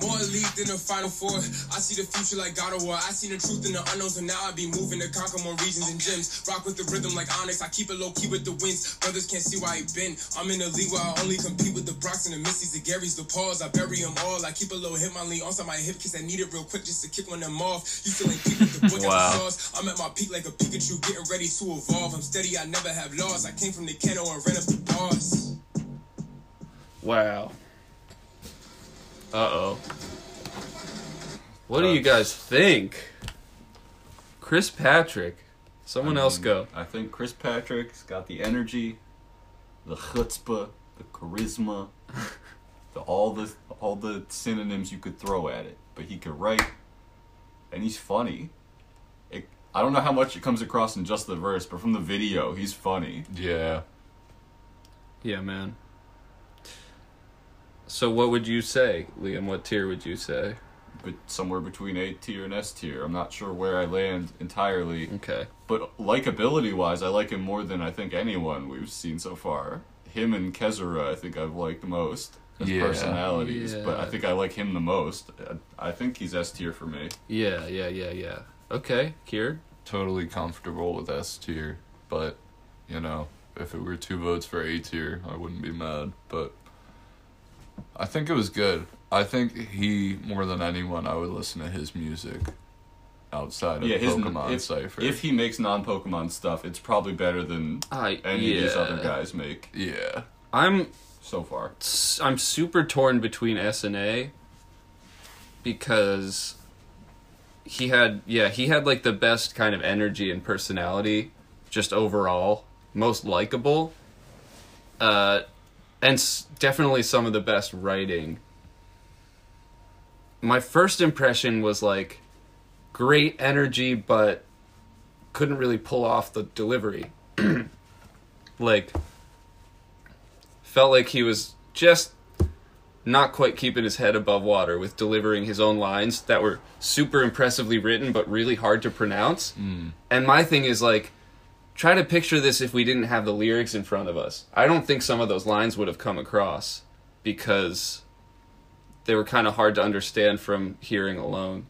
[SPEAKER 5] More elite than the final four. I see the future like God of War. I seen the truth in the unknown, so now I be moving to conquer more regions and gyms. Rock with the rhythm like Onix. I keep it low key with the wins. Brothers can't see why he been. I'm in a league where I only compete with the Brocks and the Missies, the Garys, the Pauls. I bury them all. I keep a low hit my lean on my hip kiss. I need it real quick just to kick one of them off. You still ain't peak with the boy got [LAUGHS]
[SPEAKER 1] Wow.
[SPEAKER 5] the sauce. I'm at my peak like a Pikachu, getting ready to evolve. I'm steady, I never have lost. I came from the Kanto and ran up the boss.
[SPEAKER 1] Wow. Uh oh. What do you guys think? Chris Patrick. Someone else go.
[SPEAKER 3] I think Chris Patrick's got the energy, the chutzpah, the charisma, [LAUGHS] the all the all the synonyms you could throw at it. But he could write, and he's funny. It, I don't know how much it comes across in just the verse, but from the video, he's funny.
[SPEAKER 2] Yeah.
[SPEAKER 1] Yeah, man. So what would you say, Liam? What tier would you say?
[SPEAKER 3] But somewhere between A tier and S tier. I'm not sure where I land entirely.
[SPEAKER 1] Okay.
[SPEAKER 3] But likability wise, I like him more than I think anyone we've seen so far. Him and Kezura, I think I've liked most as
[SPEAKER 2] Yeah.
[SPEAKER 3] personalities, but I think I like him the most. I, I think he's S tier for me.
[SPEAKER 1] Yeah, yeah, yeah, yeah. Okay, Kier.
[SPEAKER 2] Totally comfortable with S tier, but you know, if it were two votes for A tier, I wouldn't be mad. But I think it was good. I think he more than anyone, I would listen to his music outside of
[SPEAKER 3] yeah, his
[SPEAKER 2] Pokemon
[SPEAKER 3] if,
[SPEAKER 2] Cipher.
[SPEAKER 3] if he makes non Pokemon stuff, it's probably better than
[SPEAKER 1] I
[SPEAKER 3] any of these other guys make
[SPEAKER 1] Uh,
[SPEAKER 2] yeah,
[SPEAKER 1] I'm
[SPEAKER 3] so far.
[SPEAKER 1] I'm super torn between S and A because he had yeah he had like the best kind of energy and personality just overall most likable uh and s- definitely some of the best writing. My first impression was like great energy but couldn't really pull off the delivery. [CLEARS THROAT] Like felt like he was just not quite keeping his head above water with delivering his own lines that were super impressively written but really hard to pronounce. Mm. And my thing is like try to picture this if we didn't have the lyrics in front of us. I don't think some of those lines would have come across because they were kind of hard to understand from hearing alone.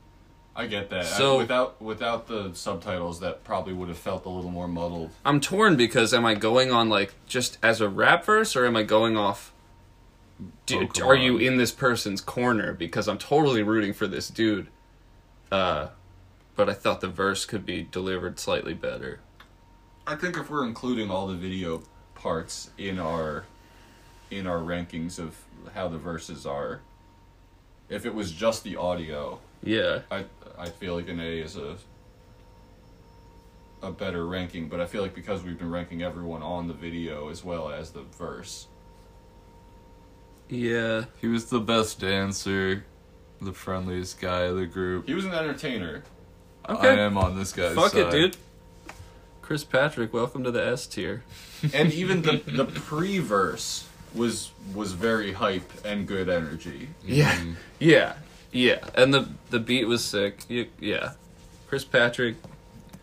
[SPEAKER 3] I get that.
[SPEAKER 1] So-
[SPEAKER 3] I, without without the subtitles, that probably would have felt a little more muddled.
[SPEAKER 1] I'm torn because am I going on like just as a rap verse or am I going off? Do,
[SPEAKER 2] Pokemon.
[SPEAKER 1] are you in this person's corner? Because I'm totally rooting for this dude. Uh, but I thought the verse could be delivered slightly better.
[SPEAKER 3] I think if we're including all the video parts in our in our rankings of how the verses are, if it was just the audio,
[SPEAKER 1] Yeah.
[SPEAKER 3] I I feel like an A is a a better ranking, but I feel like because we've been ranking everyone on the video as well as the verse.
[SPEAKER 1] Yeah.
[SPEAKER 2] He was the best dancer, the friendliest guy of the group.
[SPEAKER 3] He was an entertainer.
[SPEAKER 1] Okay.
[SPEAKER 2] I am on this guy's
[SPEAKER 1] Fuck it, dude. Chris Patrick, welcome to the S tier. [LAUGHS]
[SPEAKER 3] and even the the pre-verse was was very hype and good energy.
[SPEAKER 1] Yeah. Mm-hmm. Yeah. Yeah. And the the beat was sick. You, yeah. Chris Patrick,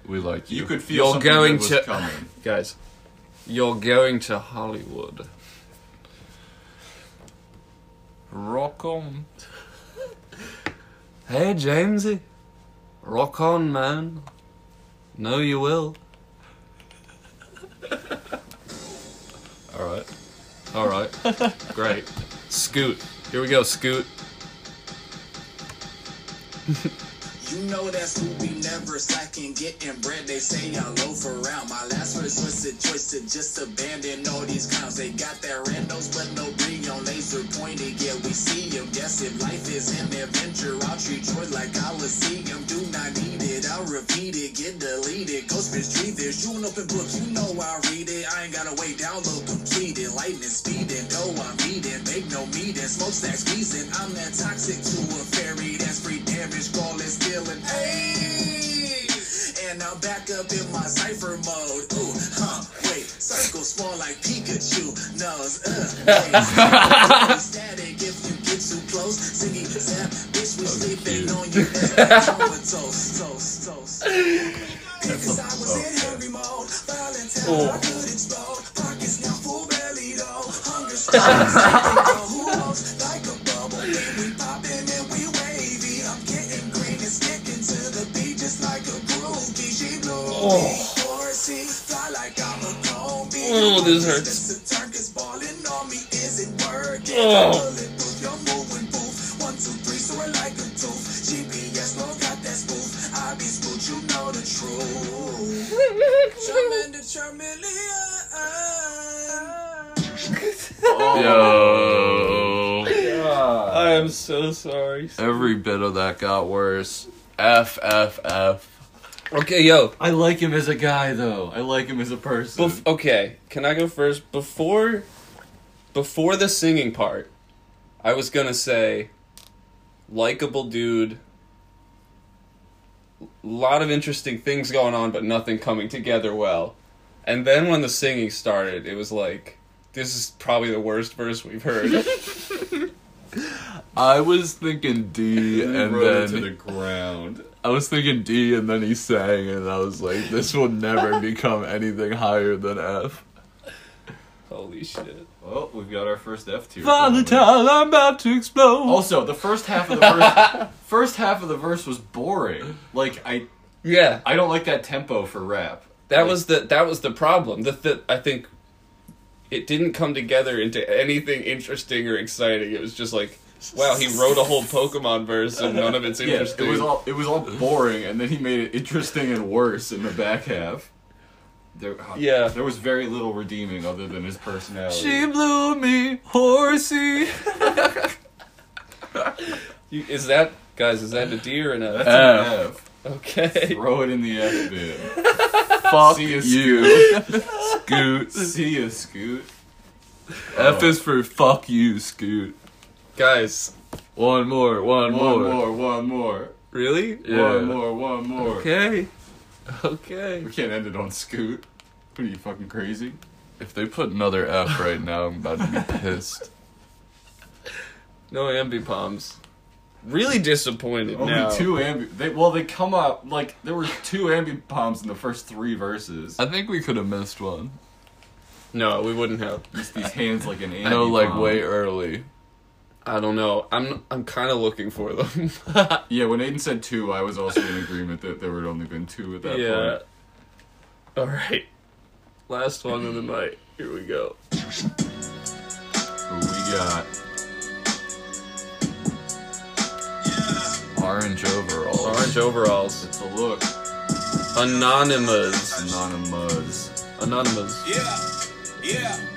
[SPEAKER 2] We like you.
[SPEAKER 3] You could feel
[SPEAKER 1] You're
[SPEAKER 3] something
[SPEAKER 1] going
[SPEAKER 3] was
[SPEAKER 1] to-
[SPEAKER 3] coming. [LAUGHS]
[SPEAKER 1] guys, you're going to Hollywood.
[SPEAKER 2] rock on.
[SPEAKER 1] Hey, Jamesy. Rock on, man. No, you will.
[SPEAKER 2] All right.
[SPEAKER 1] Great. Scoot. Here we go, Scoot.
[SPEAKER 9] You know that Scooby never slacking, getting bread. They say I loaf around. My last verse was a choice to just abandon all these clowns. They got their randos, but no on laser pointed. Yeah, we see them. Guess if life is an adventure, I'll treat Troy like Coliseum. Do not need it, I'll repeat it, get deleted. Ghost bitch, treat this. You an open book, you know I read it. I ain't gotta wait, download completed. Lightning speeding, go I'm eating. Make no meeting, smokestack squeezing. I'm that toxic to a fairy. That's free damage, call it Hey! And I'm back up in my cipher mode. Ooh, huh, wait. Circle small like Pikachu. Nose, uh. [LAUGHS] Static if you get too close. Singing zap, bitch, we sleeping on you. [LAUGHS] Toast, toast, toast. Because I was in hungry mode. Violent I could explode. Pockets now full belly though. Hunger strikes. Who knows? Like a bubble. We popping You know the truth. Charmander, Charmeleon.
[SPEAKER 2] Yo.
[SPEAKER 1] I am so sorry.
[SPEAKER 2] Every bit of that got worse. F F F.
[SPEAKER 1] Okay, yo.
[SPEAKER 3] I like him as a guy though. I like him as a person.
[SPEAKER 1] Bef- okay, can I go first? Before, before the singing part, I was gonna say, likable dude. A lot of interesting things going on, but nothing coming together well. And then when the singing started, it was like, this is probably the worst verse we've heard. [LAUGHS]
[SPEAKER 2] I was thinking D, [LAUGHS]
[SPEAKER 3] and
[SPEAKER 2] and then
[SPEAKER 3] to the ground.
[SPEAKER 2] I was thinking D, and then he sang, and I was like, this will never [LAUGHS] become anything higher than F.
[SPEAKER 1] Holy shit!
[SPEAKER 3] Well, we've got our first F tier.
[SPEAKER 2] Volatile, I'm about to explode.
[SPEAKER 3] Also, the first half of the verse, [LAUGHS] first half of the verse was boring. Like I,
[SPEAKER 1] Yeah,
[SPEAKER 3] I don't like that tempo for rap.
[SPEAKER 1] That
[SPEAKER 3] Like,
[SPEAKER 1] was the that was the problem. The, the I think it didn't come together into anything interesting or exciting. It was just like, wow, he wrote a whole Pokemon verse and none of it's
[SPEAKER 3] yeah,
[SPEAKER 1] interesting.
[SPEAKER 3] it was all it was all boring, and then he made it interesting and worse in the back half. There, uh,
[SPEAKER 1] Yeah.
[SPEAKER 3] there was very little redeeming other than his personality.
[SPEAKER 2] She blew me horsey. [LAUGHS]
[SPEAKER 1] You- is that guys? Is that a D or an F?
[SPEAKER 3] That's an F.
[SPEAKER 1] Okay.
[SPEAKER 3] Throw it in the F bin. [LAUGHS]
[SPEAKER 2] Fuck
[SPEAKER 3] See ya,
[SPEAKER 2] you. Scoot. [LAUGHS]
[SPEAKER 3] See ya, Scoot. Oh.
[SPEAKER 2] F is for fuck you, Scoot.
[SPEAKER 1] Guys,
[SPEAKER 2] One more, one,
[SPEAKER 3] One
[SPEAKER 2] more.
[SPEAKER 3] more, one more,
[SPEAKER 1] really?
[SPEAKER 2] Yeah.
[SPEAKER 3] one more, one more.
[SPEAKER 1] Okay. Okay.
[SPEAKER 3] We can't end it on Scoot. What are you fucking crazy?
[SPEAKER 2] If they put another F right now, I'm about to be [LAUGHS] pissed.
[SPEAKER 1] No ambipoms. Really disappointed
[SPEAKER 3] Only
[SPEAKER 1] now.
[SPEAKER 3] two ambi. They well, they come up like there were two Ambipoms in the first three verses.
[SPEAKER 2] I think we could have missed one.
[SPEAKER 1] No, we wouldn't have.
[SPEAKER 3] These, these hands like an ambi
[SPEAKER 2] I know, like way early.
[SPEAKER 1] I don't know. I'm I'm kind of looking for them. [LAUGHS]
[SPEAKER 3] Yeah, when Aiden said two, I was also in agreement that there would only been two at that
[SPEAKER 1] yeah.
[SPEAKER 3] point.
[SPEAKER 1] All right. Last one of the night. Here we go.
[SPEAKER 3] Who we got?
[SPEAKER 2] Orange overalls.
[SPEAKER 1] Orange overalls.
[SPEAKER 3] It's a look.
[SPEAKER 1] Anonymous.
[SPEAKER 3] Anonymous.
[SPEAKER 1] Anonymous.
[SPEAKER 5] Yeah, yeah.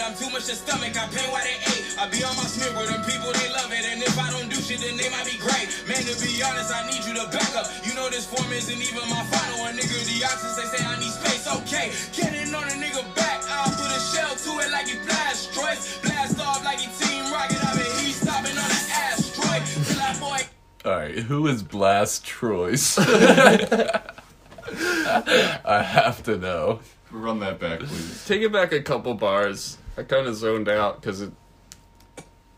[SPEAKER 5] In a bucket. I'm too much to stomach, I pay why they ate. I be on my smear with them people, they love it. And if I don't do shit, then they might be great. Man, to be honest, I need you to back up. You know this form isn't even my final. A nigga, the options, they say I need space. Okay, getting on a nigga back. I'll put a shell to it like he blast Troy's. Blast off like he team rocket. I mean, he's stopping on an asteroid. Till that boy.
[SPEAKER 2] Alright, who is Blast Troyes? [LAUGHS] [LAUGHS] I have to know.
[SPEAKER 3] Run that back, please.
[SPEAKER 1] Take it back a couple bars. I kind of zoned out because it.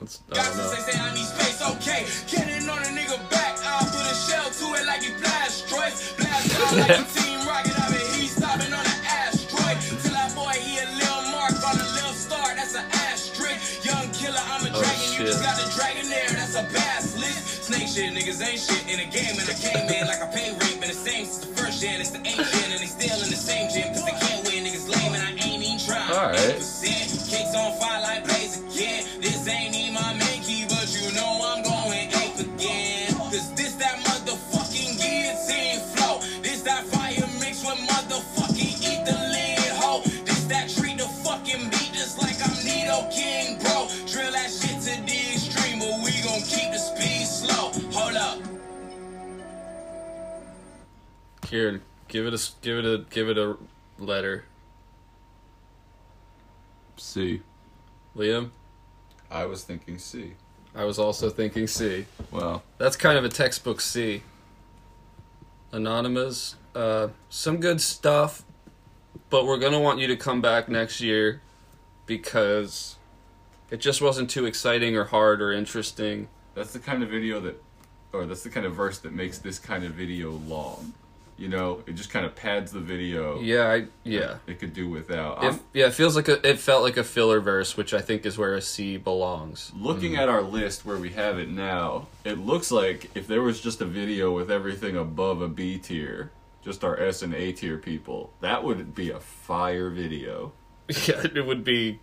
[SPEAKER 1] It's, I don't know.
[SPEAKER 5] they say I need space, okay. Getting on a nigga back, I'll put a shell to it like he blast Troy's. Blast like a [LAUGHS] team rocket. I mean, he's stopping on an asteroid. Till that boy, he a little mark on a little star. That's an asterisk. Young killer, I'm a oh, dragon. You
[SPEAKER 1] shit.
[SPEAKER 5] just got the dragon there. That's a bass list. Snake shit, niggas ain't shit in the game. And I came in like a pay. Been the same since the first gen. It's the gen. And they still in the same gym. Cause they can't win. Niggas lame and I ain't even trying.
[SPEAKER 2] Alright.
[SPEAKER 1] Kieran, give it a give it a give it a letter.
[SPEAKER 2] C.
[SPEAKER 1] Liam,
[SPEAKER 3] I was thinking C.
[SPEAKER 1] I was also thinking C.
[SPEAKER 2] Well,
[SPEAKER 1] That's kind of a textbook C. Anonymous, uh, some good stuff, but we're gonna want you to come back next year because it just wasn't too exciting or hard or interesting.
[SPEAKER 3] That's the kind of video that, or that's the kind of verse that makes this kind of video long. You know, it just kind of pads the video.
[SPEAKER 1] Yeah, I yeah.
[SPEAKER 3] It could do without.
[SPEAKER 1] It, yeah, it feels like a it felt like a filler verse, which I think is where a C belongs.
[SPEAKER 3] looking mm. at our list where we have it now. It looks like if there was just a video with everything above a B tier, just our S and A tier people, that would be a fire video. [LAUGHS]
[SPEAKER 1] Yeah, it would be.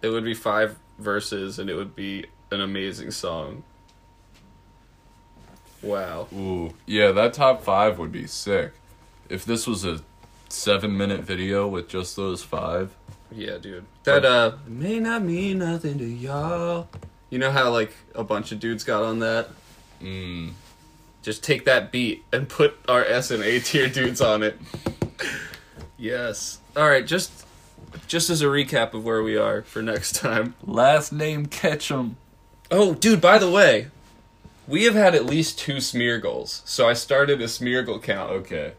[SPEAKER 1] It would be five verses, and it would be an amazing song. Wow.
[SPEAKER 2] ooh, yeah, that top five would be sick. If this was a seven minute video with just those five,
[SPEAKER 1] Yeah, dude. That uh may not mean nothing to y'all. You know how like a bunch of dudes got on that?
[SPEAKER 2] mm,
[SPEAKER 1] Just take that beat and put our S and A tier dudes on it. Yes. All right, just just as a recap of where we are for next time.
[SPEAKER 2] last name Ketchum.
[SPEAKER 1] Oh, dude, by the way, we have had at least two Smeargles. So I started a Smeargle count.
[SPEAKER 3] Okay,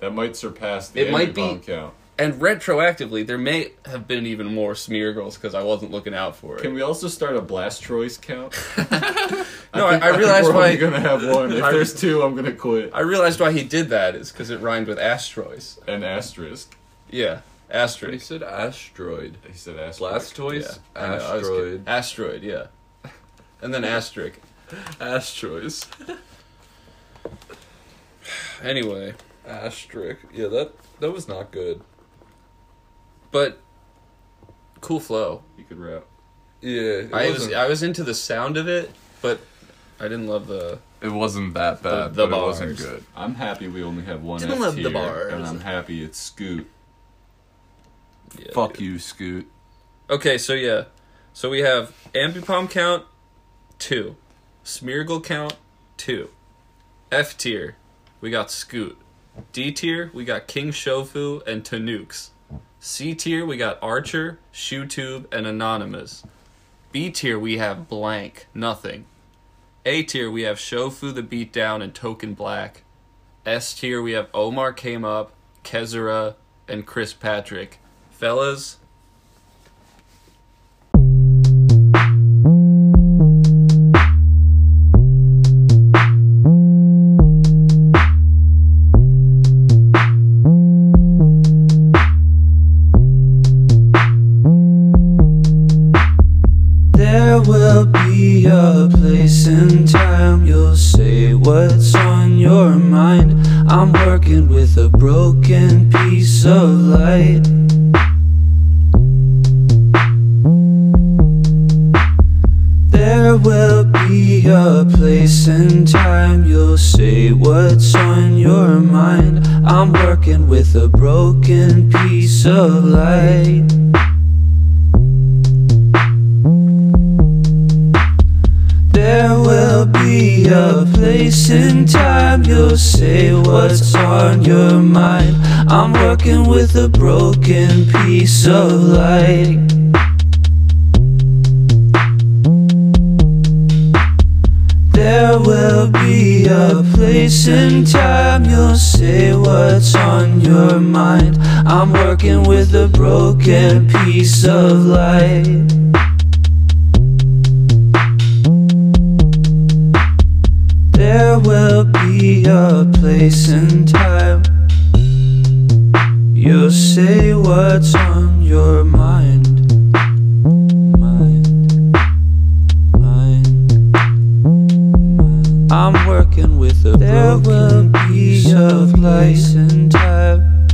[SPEAKER 3] that might surpass the
[SPEAKER 1] It might be-
[SPEAKER 3] count.
[SPEAKER 1] And retroactively, there may have been even more Smeargles because I wasn't looking out for it.
[SPEAKER 3] Can we also start a Blastroy's count? [LAUGHS]
[SPEAKER 1] no, I,
[SPEAKER 3] think-
[SPEAKER 1] I
[SPEAKER 3] think
[SPEAKER 1] realized
[SPEAKER 3] we're
[SPEAKER 1] why.
[SPEAKER 3] gonna have one. If
[SPEAKER 1] I-
[SPEAKER 3] there's two, I'm gonna quit.
[SPEAKER 1] I realized why he did that is because it rhymed with asteroids.
[SPEAKER 3] An asterisk.
[SPEAKER 1] Yeah,
[SPEAKER 2] Asteroid.
[SPEAKER 1] He
[SPEAKER 2] said asteroid.
[SPEAKER 3] He said asterisk.
[SPEAKER 2] Blastoise?
[SPEAKER 1] Yeah, I know, I was
[SPEAKER 2] asteroid.
[SPEAKER 1] Asteroid, yeah. And then asterisk.
[SPEAKER 2] Asteroids. [SIGHS]
[SPEAKER 1] Anyway,
[SPEAKER 2] Asterisk. Yeah, that that was not good.
[SPEAKER 1] but cool flow.
[SPEAKER 3] You could rap.
[SPEAKER 2] Yeah, it
[SPEAKER 1] I was
[SPEAKER 2] wasn't,
[SPEAKER 1] I was into the sound of it, but I didn't love the.
[SPEAKER 2] it wasn't that bad,
[SPEAKER 1] the
[SPEAKER 2] but it wasn't
[SPEAKER 1] bars.
[SPEAKER 2] good.
[SPEAKER 3] I'm happy we only have one
[SPEAKER 1] Didn't
[SPEAKER 3] F
[SPEAKER 1] love the
[SPEAKER 3] tier,
[SPEAKER 1] bars.
[SPEAKER 3] and I'm happy it's Scoot.
[SPEAKER 1] Yeah,
[SPEAKER 2] Fuck
[SPEAKER 1] dude.
[SPEAKER 2] you, Scoot.
[SPEAKER 1] Okay, so yeah, so we have Ambipom count two, Smeargle count two, F tier, we got Scoot, D tier we got King Shofu and Tanooks, C tier we got Archer, ShoeTube, and Anonymous, B tier we have blank nothing, A tier we have Shofu the Beatdown and Token Black, S tier we have Omar Cameup, Kezura, and Chris Patrick. Fellas,
[SPEAKER 11] say There will be a place and time you'll say what's on your mind. I'm working with a broken piece of light. There will be a place and time you'll say what's on your mind. I'm working with a broken piece of light. There will be a place and time. You'll say what's on your mind. Mind. Mind. I'm working with a broken there broken piece of place and time.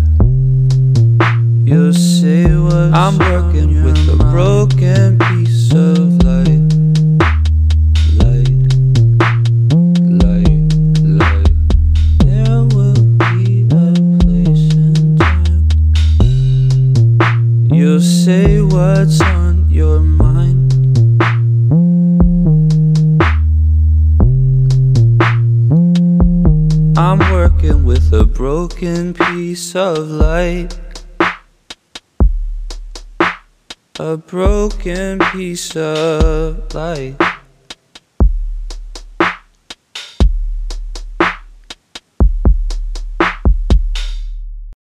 [SPEAKER 11] You'll say what's I'm working with a broken of light. A broken piece of light.